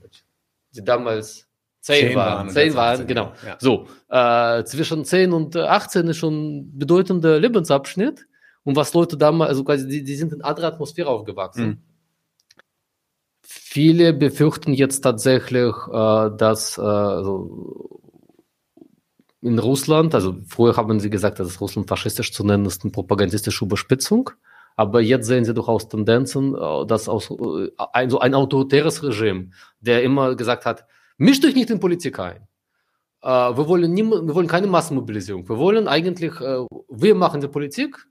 Speaker 2: die damals zehn, waren, zehn waren, genau. Ja. So, äh, zwischen zehn und 18 ist schon ein bedeutender Lebensabschnitt. Und was Leute damals, also quasi, die, die sind in anderer Atmosphäre aufgewachsen. Mhm. Viele befürchten jetzt tatsächlich, äh, dass äh, also in Russland, also früher haben sie gesagt, dass Russland faschistisch zu nennen ist, eine propagandistische Überspitzung. Aber jetzt sehen sie durchaus Tendenzen, äh, dass aus, äh, ein, so ein autoritäres Regime, der immer gesagt hat, mischt euch nicht in Politik ein. Äh, wir wollen, nie, wir wollen keine Massenmobilisierung. Wir wollen eigentlich, wir machen die Politik,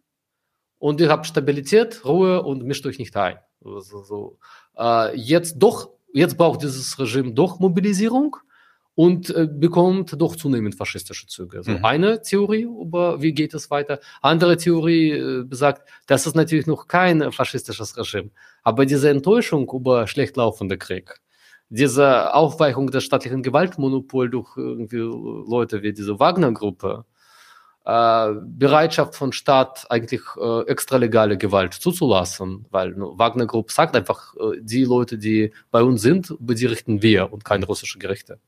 Speaker 2: und ihr habt Stabilität, Ruhe und mischt euch nicht ein. Also, so. Äh, jetzt doch, jetzt braucht dieses Regime doch Mobilisierung und äh, bekommt doch zunehmend faschistische Züge. So mhm. eine Theorie über wie geht es weiter. Andere Theorie äh, besagt, das ist natürlich noch kein faschistisches Regime, aber diese Enttäuschung über schlecht laufende Krieg, diese Aufweichung des staatlichen Gewaltmonopols durch irgendwie Leute wie diese Wagner-Gruppe, äh, Bereitschaft von Staat eigentlich äh, extralegale Gewalt zuzulassen, weil no, Wagner Group sagt einfach, äh, die Leute, die bei uns sind, über die richten wir und keine russische Gerichte.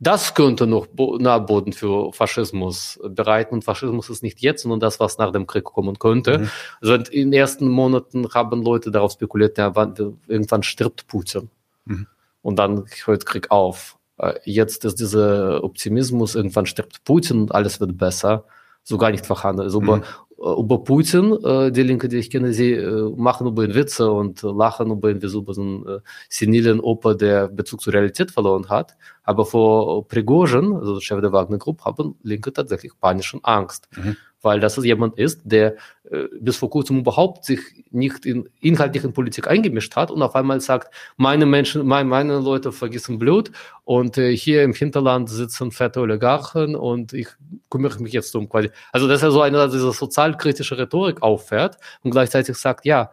Speaker 2: Das könnte noch Nährboden für Faschismus bereiten. Und Faschismus ist nicht jetzt, sondern das, was nach dem Krieg kommen könnte. Mhm. Also in den ersten Monaten haben Leute darauf spekuliert, ja, wann, irgendwann stirbt Putin. Mhm. Und dann hört Krieg auf. Äh, jetzt ist dieser Optimismus, irgendwann stirbt Putin und alles wird besser, so gar nicht vorhanden. Also mhm. über, äh, über Putin, äh, die Linke, die ich kenne, sie machen über ihn Witze und lachen über ihn wie so einen senilen Opa, der Bezug zur Realität verloren hat. Aber vor Prigozhin, also Chef der Wagner Group, haben Linke tatsächlich panische Angst. Mhm weil das jemand ist, der äh, bis vor kurzem überhaupt sich nicht in inhaltlichen Politik eingemischt hat und auf einmal sagt, meine Menschen, mein, meine Leute vergessen Blut und äh, hier im Hinterland sitzen fette Oligarchen und ich kümmere mich jetzt um quasi. Also dass er so eine diese sozialkritische Rhetorik auffährt und gleichzeitig sagt, ja,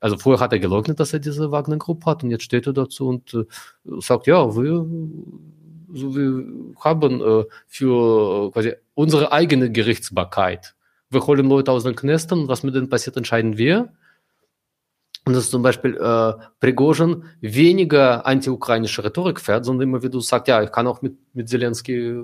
Speaker 2: also vorher hat er geleugnet, dass er diese Wagner-Gruppe hat und jetzt steht er dazu und äh, sagt, ja, wir so wir haben äh, für äh, quasi unsere eigene Gerichtsbarkeit. Wir holen Leute aus den Knästen was mit denen passiert, entscheiden wir. Und dass zum Beispiel äh, Prigozhin weniger anti-ukrainische Rhetorik fährt, sondern immer wieder sagt, ja, ich kann auch mit, mit Zelensky,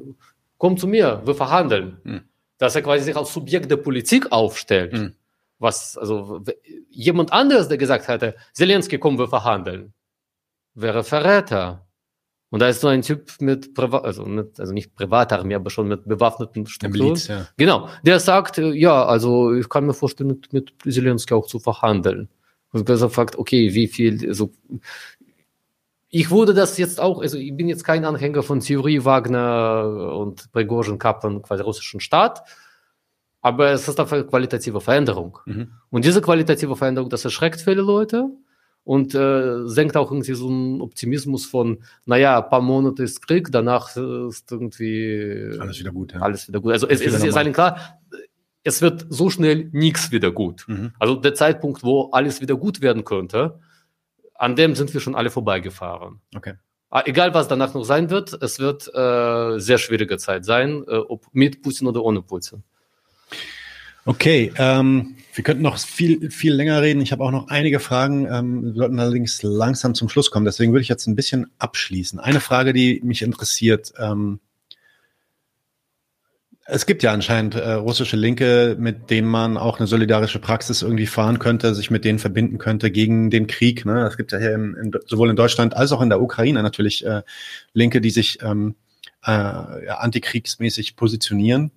Speaker 2: komm zu mir, wir verhandeln. Mhm. Dass er quasi sich als Subjekt der Politik aufstellt. Mhm. Was, also jemand anderes, der gesagt hätte, Zelensky, komm, wir verhandeln, wäre Verräter. Und da ist so ein Typ mit Privat, also, mit, also nicht Privatarmee, aber schon mit bewaffneten Strukturen. Miliz, ja. Genau. Der sagt, ja, also ich kann mir vorstellen, mit, mit Zelensky auch zu verhandeln. Und er fragt, okay, wie viel, also ich wurde das jetzt auch, also ich bin jetzt kein Anhänger von Theorie Wagner und Prigozhin Kappen, quasi russischen Staat, aber es ist eine qualitative Veränderung. Mhm. Und diese qualitative Veränderung, das erschreckt viele Leute und äh, senkt auch irgendwie so einen Optimismus von, naja, ein paar Monate ist Krieg, danach ist irgendwie
Speaker 1: alles wieder gut. Ja.
Speaker 2: Alles wieder gut. Also es, es ist jetzt allen klar, es wird so schnell nichts wieder gut. Mhm. Also der Zeitpunkt, wo alles wieder gut werden könnte, an dem sind wir schon alle vorbeigefahren.
Speaker 1: Okay.
Speaker 2: Ah, egal, was danach noch sein wird, es wird äh, sehr schwierige Zeit sein, äh, ob mit Putin oder ohne Putin.
Speaker 1: Okay, ähm, wir könnten noch viel, viel länger reden. Ich habe auch noch einige Fragen. Ähm, wir sollten allerdings langsam zum Schluss kommen. Deswegen würde ich jetzt ein bisschen abschließen. Eine Frage, die mich interessiert. Ähm, es gibt ja anscheinend äh, russische Linke, mit denen man auch eine solidarische Praxis irgendwie fahren könnte, sich mit denen verbinden könnte gegen den Krieg. Ne? Es gibt ja hier in, in, sowohl in Deutschland als auch in der Ukraine natürlich äh, Linke, die sich ähm, äh, ja, antikriegsmäßig positionieren.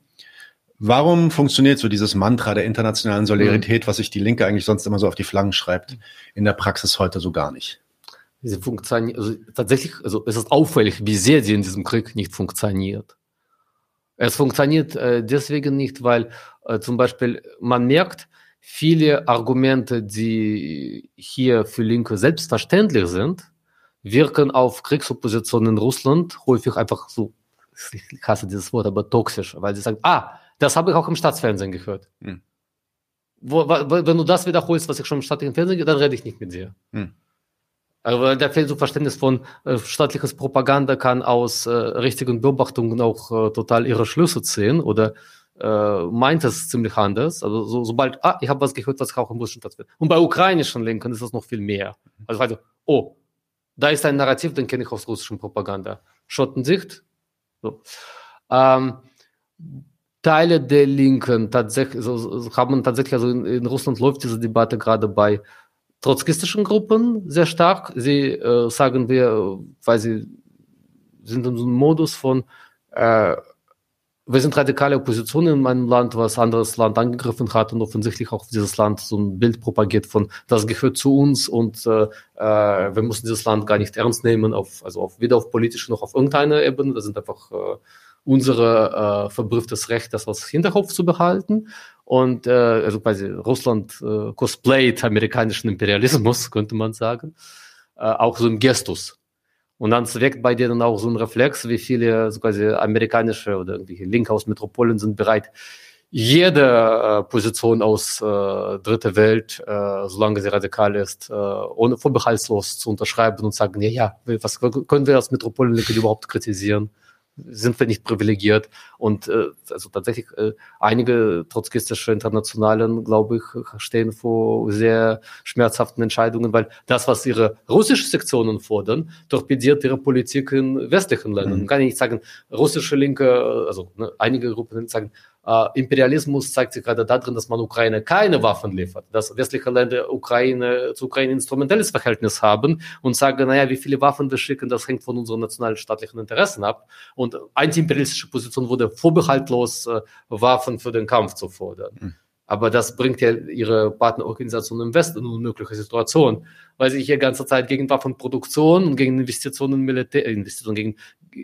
Speaker 1: Warum funktioniert so dieses Mantra der internationalen Solidarität, mhm. was sich die Linke eigentlich sonst immer so auf die Flaggen schreibt, in der Praxis heute so gar nicht?
Speaker 2: Sie funktioniert, also tatsächlich, also es ist auffällig, wie sehr sie in diesem Krieg nicht funktioniert. Es funktioniert äh, deswegen nicht, weil äh, zum Beispiel man merkt, viele Argumente, die hier für Linke selbstverständlich sind, wirken auf Kriegsopposition in Russland häufig einfach so, ich hasse dieses Wort, aber toxisch, weil sie sagen, ah, das habe ich auch im Staatsfernsehen gehört. Hm. Wo, wenn du das wiederholst, was ich schon im staatlichen Fernsehen gehört dann rede ich nicht mit dir. Hm. Aber da fehlt so Verständnis von äh, staatliches Propaganda kann aus äh, richtigen Beobachtungen auch äh, total ihre Schlüsse ziehen oder äh, meint es ziemlich anders. Also so, sobald, ah, ich habe was gehört, was auch im russischen stattfindet. Und bei ukrainischen Linken ist das noch viel mehr. Also, also oh, da ist ein Narrativ, den kenne ich aus russischen Propaganda. Schottensicht. So. Ähm, Teile der Linken tatsächlich, so, haben tatsächlich, also in, in Russland läuft diese Debatte gerade bei trotzkistischen Gruppen sehr stark. Sie äh, sagen wir, weil sie sind in so einem Modus von, äh, wir sind radikale Opposition in meinem Land, was anderes Land angegriffen hat und offensichtlich auch dieses Land so ein Bild propagiert von, das gehört zu uns und äh, äh wir müssen dieses Land gar nicht ernst nehmen, auf, also auf, weder auf politischer noch auf irgendeiner Ebene. Das sind einfach äh, unsere äh, verbrieftes Recht, das als Hinterkopf zu behalten. Und äh, also quasi Russland äh, cosplayt amerikanischen Imperialismus, könnte man sagen, äh, auch so im Gestus. Und dann weckt bei denen auch so ein Reflex, wie viele so quasi amerikanische oder irgendwelche Linke aus Metropolen sind bereit, jede äh, Position aus äh, dritter Welt, äh, solange sie radikal ist, äh, ohne vorbehaltslos zu unterschreiben und sagen, ja, ja, was können wir als Metropolenlinke überhaupt kritisieren? Sind wir nicht privilegiert. Und äh, also tatsächlich äh, einige trotzkistische Internationalen, glaube ich, stehen vor sehr schmerzhaften Entscheidungen, weil das, was ihre russische Sektionen fordern, torpediert ihre Politik in westlichen Ländern. Mhm. kann ich nicht sagen, russische Linke, also ne, einige Gruppen sagen, äh, Imperialismus zeigt sich gerade darin, dass man Ukraine keine Waffen liefert, dass westliche Länder Ukraine zu Ukraine instrumentelles Verhältnis haben und sagen, naja, wie viele Waffen wir schicken, das hängt von unseren nationalen staatlichen Interessen ab. Und antiimperialistische Position wurde vorbehaltlos, äh, Waffen für den Kampf zu fordern. Mhm. Aber das bringt ja ihre Partnerorganisation im Westen in eine unmögliche Situation, weil sie hier ganze Zeit gegen Waffenproduktion und gegen Investitionen in Militär, Investitionen gegen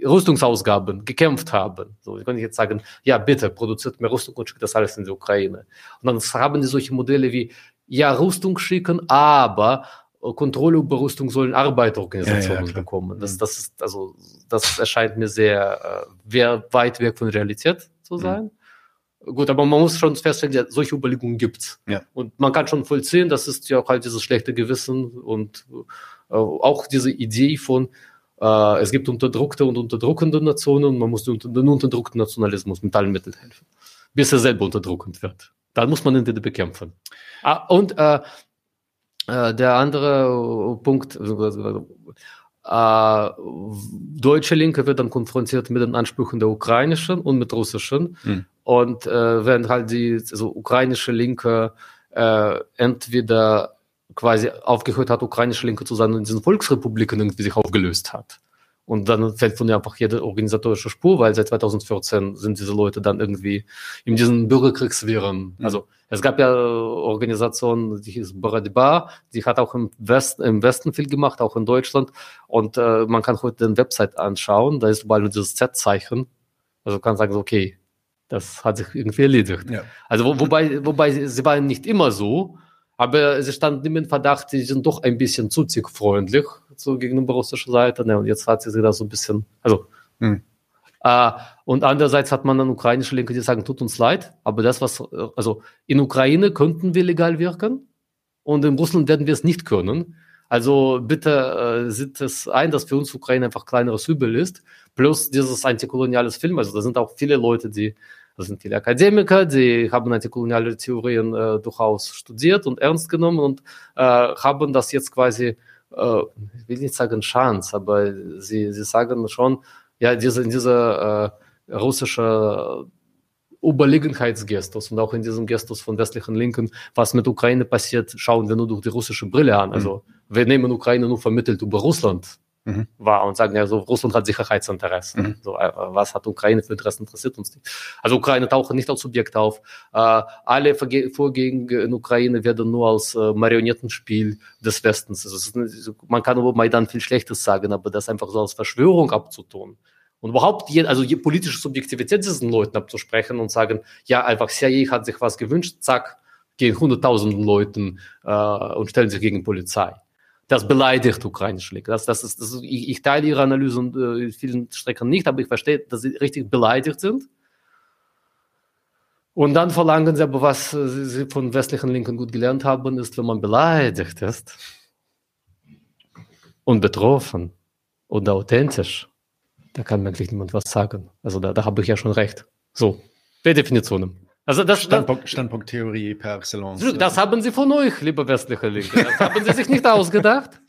Speaker 2: Rüstungsausgaben gekämpft haben. So, ich kann jetzt sagen, ja, bitte, produziert mehr Rüstung und schickt das alles in die Ukraine. Und dann haben die solche Modelle wie, ja, Rüstung schicken, aber Kontrolle über Rüstung sollen Arbeiterorganisationen ja, ja, bekommen. Das, mhm. das ist, also, das erscheint mir sehr, äh, weit weg von Realität zu mhm. sein. Mhm. Gut, aber man muss schon feststellen, solche Überlegungen gibt's. Ja. Und man kann schon vollziehen, das ist ja auch halt dieses schlechte Gewissen und äh, auch diese Idee von, äh, es gibt unterdrückte und unterdrückende Nationen und man muss den, den unterdrückten Nationalismus mit allen Mitteln helfen, bis er selber unterdrückend wird. Dann muss man ihn bekämpfen. Ah, und äh, äh, der andere Punkt, äh, deutsche Linke wird dann konfrontiert mit den Ansprüchen der ukrainischen und mit russischen. Mhm. Und äh, während halt die also ukrainische Linke äh, entweder quasi aufgehört hat, ukrainische Linke zu sein und in diesen Volksrepubliken irgendwie sich aufgelöst hat. Und dann fällt von ihr einfach jede organisatorische Spur, weil seit 2014 sind diese Leute dann irgendwie in diesen Bürgerkriegswirren. Mhm. Also es gab ja Organisationen, die hieß Baradiba, die hat auch im Westen, im Westen viel gemacht, auch in Deutschland. Und äh, man kann heute den Website anschauen, da ist überall nur dieses Z-Zeichen. Also kann sagen, okay, das hat sich irgendwie erledigt. Ja. Also wo, wobei, wobei sie, waren nicht immer so, aber sie standen immer in Verdacht, sie sind doch ein bisschen zu freundlich so gegenüber russischer Seite. Ne? Und jetzt hat sie sich da so ein bisschen, also. Hm. Äh, und andererseits hat man dann ukrainische Linke, die sagen, tut uns leid, aber das, was, also in Ukraine könnten wir legal wirken und in Russland werden wir es nicht können. Also bitte äh, sieht es ein, dass für uns Ukraine einfach kleineres Übel ist. Plus dieses antikoloniales Film. Also da sind auch viele Leute, die das sind viele Akademiker, die haben antikoloniale Theorien äh, durchaus studiert und ernst genommen und äh, haben das jetzt quasi, äh, ich will nicht sagen Chance, aber sie, sie sagen schon, ja, diese, diese äh, russische Überlegenheitsgestus und auch in diesem Gestus von westlichen Linken, was mit Ukraine passiert, schauen wir nur durch die russische Brille an. Also mhm. wir nehmen Ukraine nur vermittelt über Russland mhm. war und sagen, ja, so Russland hat Sicherheitsinteressen. Mhm. So, äh, was hat Ukraine für Interessen, interessiert uns nicht. Also Ukraine taucht nicht als Subjekt auf. Äh, alle Verge Vorgänge in Ukraine werden nur als äh, Marionettenspiel des Westens. Also ist, man kann über Maidan viel Schlechtes sagen, aber das einfach so als Verschwörung abzutun. Und überhaupt, je, also je politische Subjektivität diesen Leuten abzusprechen und sagen, ja, einfach CIA hat sich was gewünscht, zack, gehen hunderttausenden Leuten äh, und stellen sich gegen Polizei. Das beleidigt ukrainische Linke. Das, das ist, das ist, ich, ich teile ihre Analyse und äh, in vielen Strecken nicht, aber ich verstehe, dass sie richtig beleidigt sind. Und dann verlangen sie aber, was sie von westlichen Linken gut gelernt haben, ist, wenn man beleidigt ist und betroffen und authentisch, da kann eigentlich niemand was sagen. Also da, da habe ich ja schon recht. So, per Definitionen.
Speaker 1: Also das, Standpunkt, Standpunkttheorie per excellence.
Speaker 2: Das haben Sie von euch, liebe westliche Linke. Das haben Sie sich nicht ausgedacht.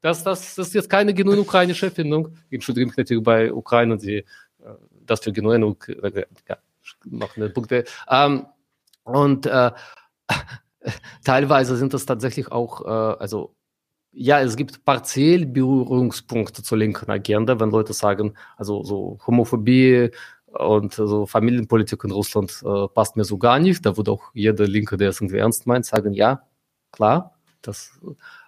Speaker 2: Das, das, ist jetzt keine genuin ukrainische Erfindung. Ich mich natürlich bei Ukraine die, äh, das für genuin ja, noch eine Punkte. Ähm, und äh, teilweise sind das tatsächlich auch, äh, also ja, es gibt partiell Berührungspunkte zur linken Agenda, wenn Leute sagen, also so Homophobie, und so Familienpolitik in Russland äh, passt mir so gar nicht. Da würde auch jeder Linke, der es irgendwie ernst meint, sagen, ja, klar. Das,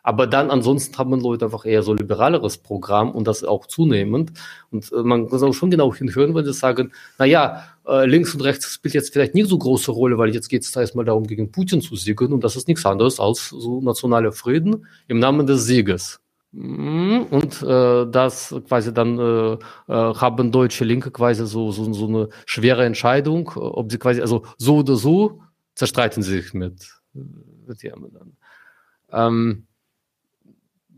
Speaker 2: aber dann ansonsten haben Leute einfach eher so liberaleres Programm und das auch zunehmend. Und äh, man muss auch schon genau hinhören, wenn sie sagen, na ja, äh, links und rechts spielt jetzt vielleicht nicht so große Rolle, weil jetzt geht es da erstmal darum, gegen Putin zu siegen und das ist nichts anderes als so nationaler Frieden im Namen des Sieges. Mhm. Und äh, das quasi dann äh, äh, haben deutsche Linke quasi so, so, so eine schwere Entscheidung, ob sie quasi, also so oder so zerstreiten sie sich mit, mit dem dann. Ähm,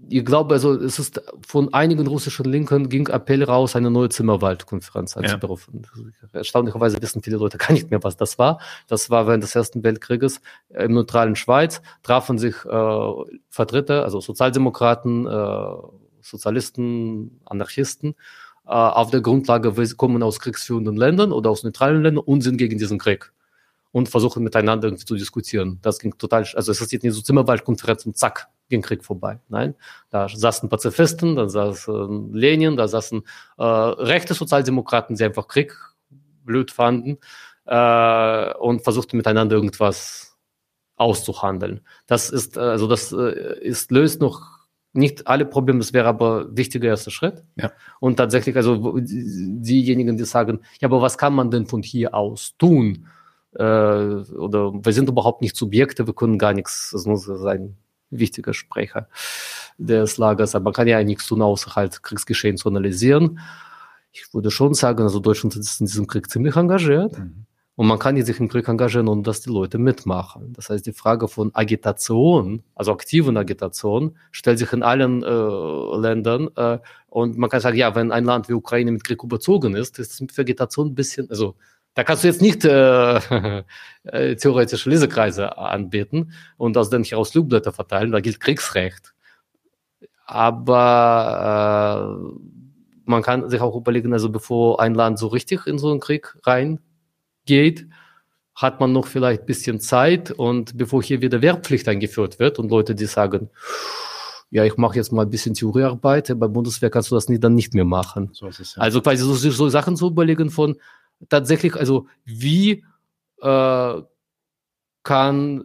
Speaker 2: ich glaube, also es ist von einigen russischen Linken ging Appell raus, eine neue Zimmerwaldkonferenz einzuberufen. Ja. Erstaunlicherweise wissen viele Leute gar nicht mehr, was das war. Das war während des Ersten Weltkrieges im neutralen Schweiz, trafen sich äh, Vertreter, also Sozialdemokraten, äh, Sozialisten, Anarchisten, äh, auf der Grundlage, wir kommen aus kriegsführenden Ländern oder aus neutralen Ländern und sind gegen diesen Krieg und versuchen miteinander zu diskutieren. Das ging total, also es ist jetzt nicht so Zimmerwaldkonferenz und zack, ging Krieg vorbei. Nein, da saßen Pazifisten, da saßen Lenin, da saßen äh, rechte Sozialdemokraten, die einfach Krieg blöd fanden äh, und versuchten miteinander irgendwas auszuhandeln. Das ist, äh, also das äh, ist, löst noch nicht alle Probleme, das wäre aber wichtiger erster Schritt. Ja. Und tatsächlich, also diejenigen, die sagen, ja, aber was kann man denn von hier aus tun? äh, oder wir sind überhaupt nicht Subjekte, wir können gar nichts, es muss sein wichtiger Sprecher des Lagers, aber man kann ja nichts tun, außer halt Kriegsgeschehen zu analysieren. Ich würde schon sagen, also Deutschland ist in diesem Krieg ziemlich engagiert. Mhm. Und man kann sich im Krieg engagieren, ohne dass die Leute mitmachen. Das heißt, die Frage von Agitation, also aktiven Agitation, stellt sich in allen äh, Ländern. Äh, und man kann sagen, ja, wenn ein Land wie Ukraine mit Krieg überzogen ist, ist es mit Agitation ein bisschen, also da kannst du jetzt nicht äh, äh, theoretische Lesekreise anbieten und aus denen heraus Flugblätter verteilen, da gilt Kriegsrecht. Aber äh, man kann sich auch überlegen, also bevor ein Land so richtig in so einen Krieg reingeht, hat man noch vielleicht ein bisschen Zeit und bevor hier wieder Wehrpflicht eingeführt wird und Leute, die sagen, ja, ich mache jetzt mal ein bisschen Theoriearbeit, bei Bundeswehr kannst du das nie, dann nicht mehr machen. So ja. Also quasi so, so Sachen zu überlegen von, tatsächlich, also wie äh, kann,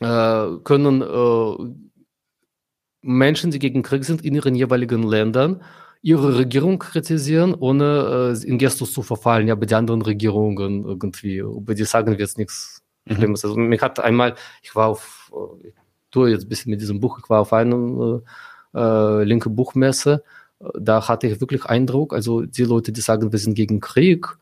Speaker 2: äh, können äh, Menschen, die gegen Krieg sind, in ihren jeweiligen Ländern ihre Regierung kritisieren, ohne äh, in Gestus zu verfallen, ja, bei den anderen Regierungen irgendwie, über die sagen wir jetzt nichts mhm. Schlimmes. Also mich hat einmal, ich war auf, ich tue jetzt ein bisschen mit diesem Buch, ich war auf einem äh, äh linke Buchmesse da hatte ich wirklich Eindruck, also die Leute, die sagen, wir sind gegen Krieg,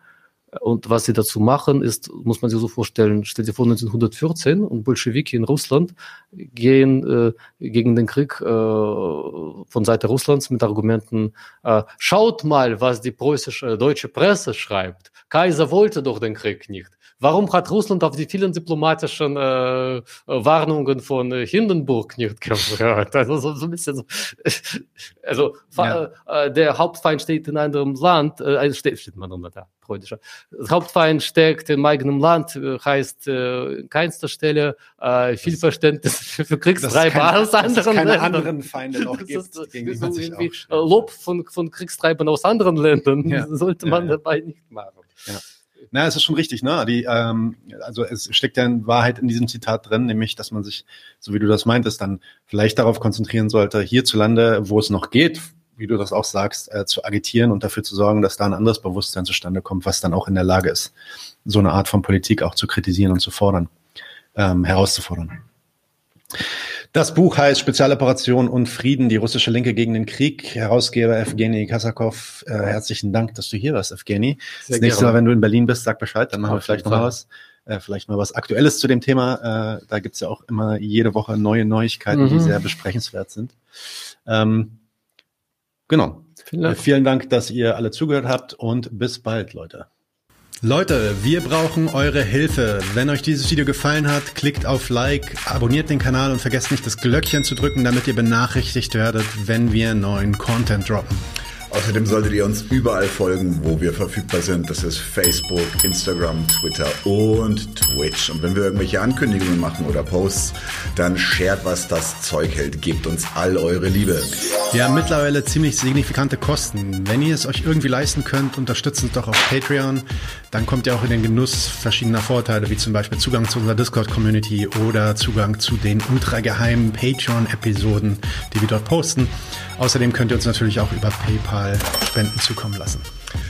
Speaker 2: und was sie dazu machen, ist, muss man sich so vorstellen, stell dir vor 1914 und Bolschewiki in Russland gehen äh, gegen den Krieg äh, von Seite Russlands mit Argumenten, äh, schaut mal, was die preußische, deutsche Presse schreibt. Kaiser wollte doch den Krieg nicht. warum hat Russland auf die vielen diplomatischen äh, Warnungen von äh, Hindenburg nicht gehört? Also so, so ein bisschen so. Also ja. äh, der Hauptfeind steht in einem Land, äh, steht, steht man unter da, freudscher. Das Hauptfeind steckt im eigenen Land, äh, heißt äh, keinster Stelle äh, viel das, Verständnis für, für Kriegstreiber aus anderen
Speaker 1: keine Ländern. anderen Feinde noch gibt,
Speaker 2: ist, gegen die man sich Lob von, von Kriegstreibern aus anderen Ländern ja. sollte man ja, dabei nicht machen.
Speaker 1: Ja. Na, es ist schon richtig, ne? Die, ähm, also es steckt ja in Wahrheit in diesem Zitat drin, nämlich, dass man sich, so wie du das meintest, dann vielleicht darauf konzentrieren sollte, hierzulande, wo es noch geht, wie du das auch sagst, äh, zu agitieren und dafür zu sorgen, dass da ein anderes Bewusstsein zustande kommt, was dann auch in der Lage ist, so eine Art von Politik auch zu kritisieren und zu fordern, ähm, herauszufordern. Das Buch heißt Spezialoperation und Frieden, die russische Linke gegen den Krieg. Herausgeber Evgeny Kasakov. Äh, herzlichen Dank, dass du hier warst, Evgeny. Sehr das nächste gerne. Mal, wenn du in Berlin bist, sag Bescheid, dann machen Auf wir vielleicht noch mal was. Äh, vielleicht mal was Aktuelles zu dem Thema. Äh, da gibt's ja auch immer jede Woche neue Neuigkeiten, mhm. die sehr besprechenswert sind. Ähm, genau. Vielen Dank. Äh, vielen Dank, dass ihr alle zugehört habt und bis bald, Leute. Leute, wir brauchen eure Hilfe. Wenn euch dieses Video gefallen hat, klickt auf Like, abonniert den Kanal und vergesst nicht das Glöckchen zu drücken, damit ihr benachrichtigt werdet, wenn wir neuen Content droppen.
Speaker 3: Außerdem solltet ihr uns überall folgen, wo wir verfügbar sind. Das ist Facebook, Instagram, Twitter und Twitch. Und wenn wir irgendwelche Ankündigungen machen oder Posts, dann shared, was das Zeug hält. Gebt uns all eure Liebe.
Speaker 1: Wir haben mittlerweile ziemlich signifikante Kosten. Wenn ihr es euch irgendwie leisten könnt, unterstützt uns doch auf Patreon. Dann kommt ihr auch in den Genuss verschiedener Vorteile, wie zum Beispiel Zugang zu unserer Discord-Community oder Zugang zu den ultrageheimen Patreon-Episoden, die wir dort posten. Außerdem könnt ihr uns natürlich auch über PayPal Spenden zukommen lassen.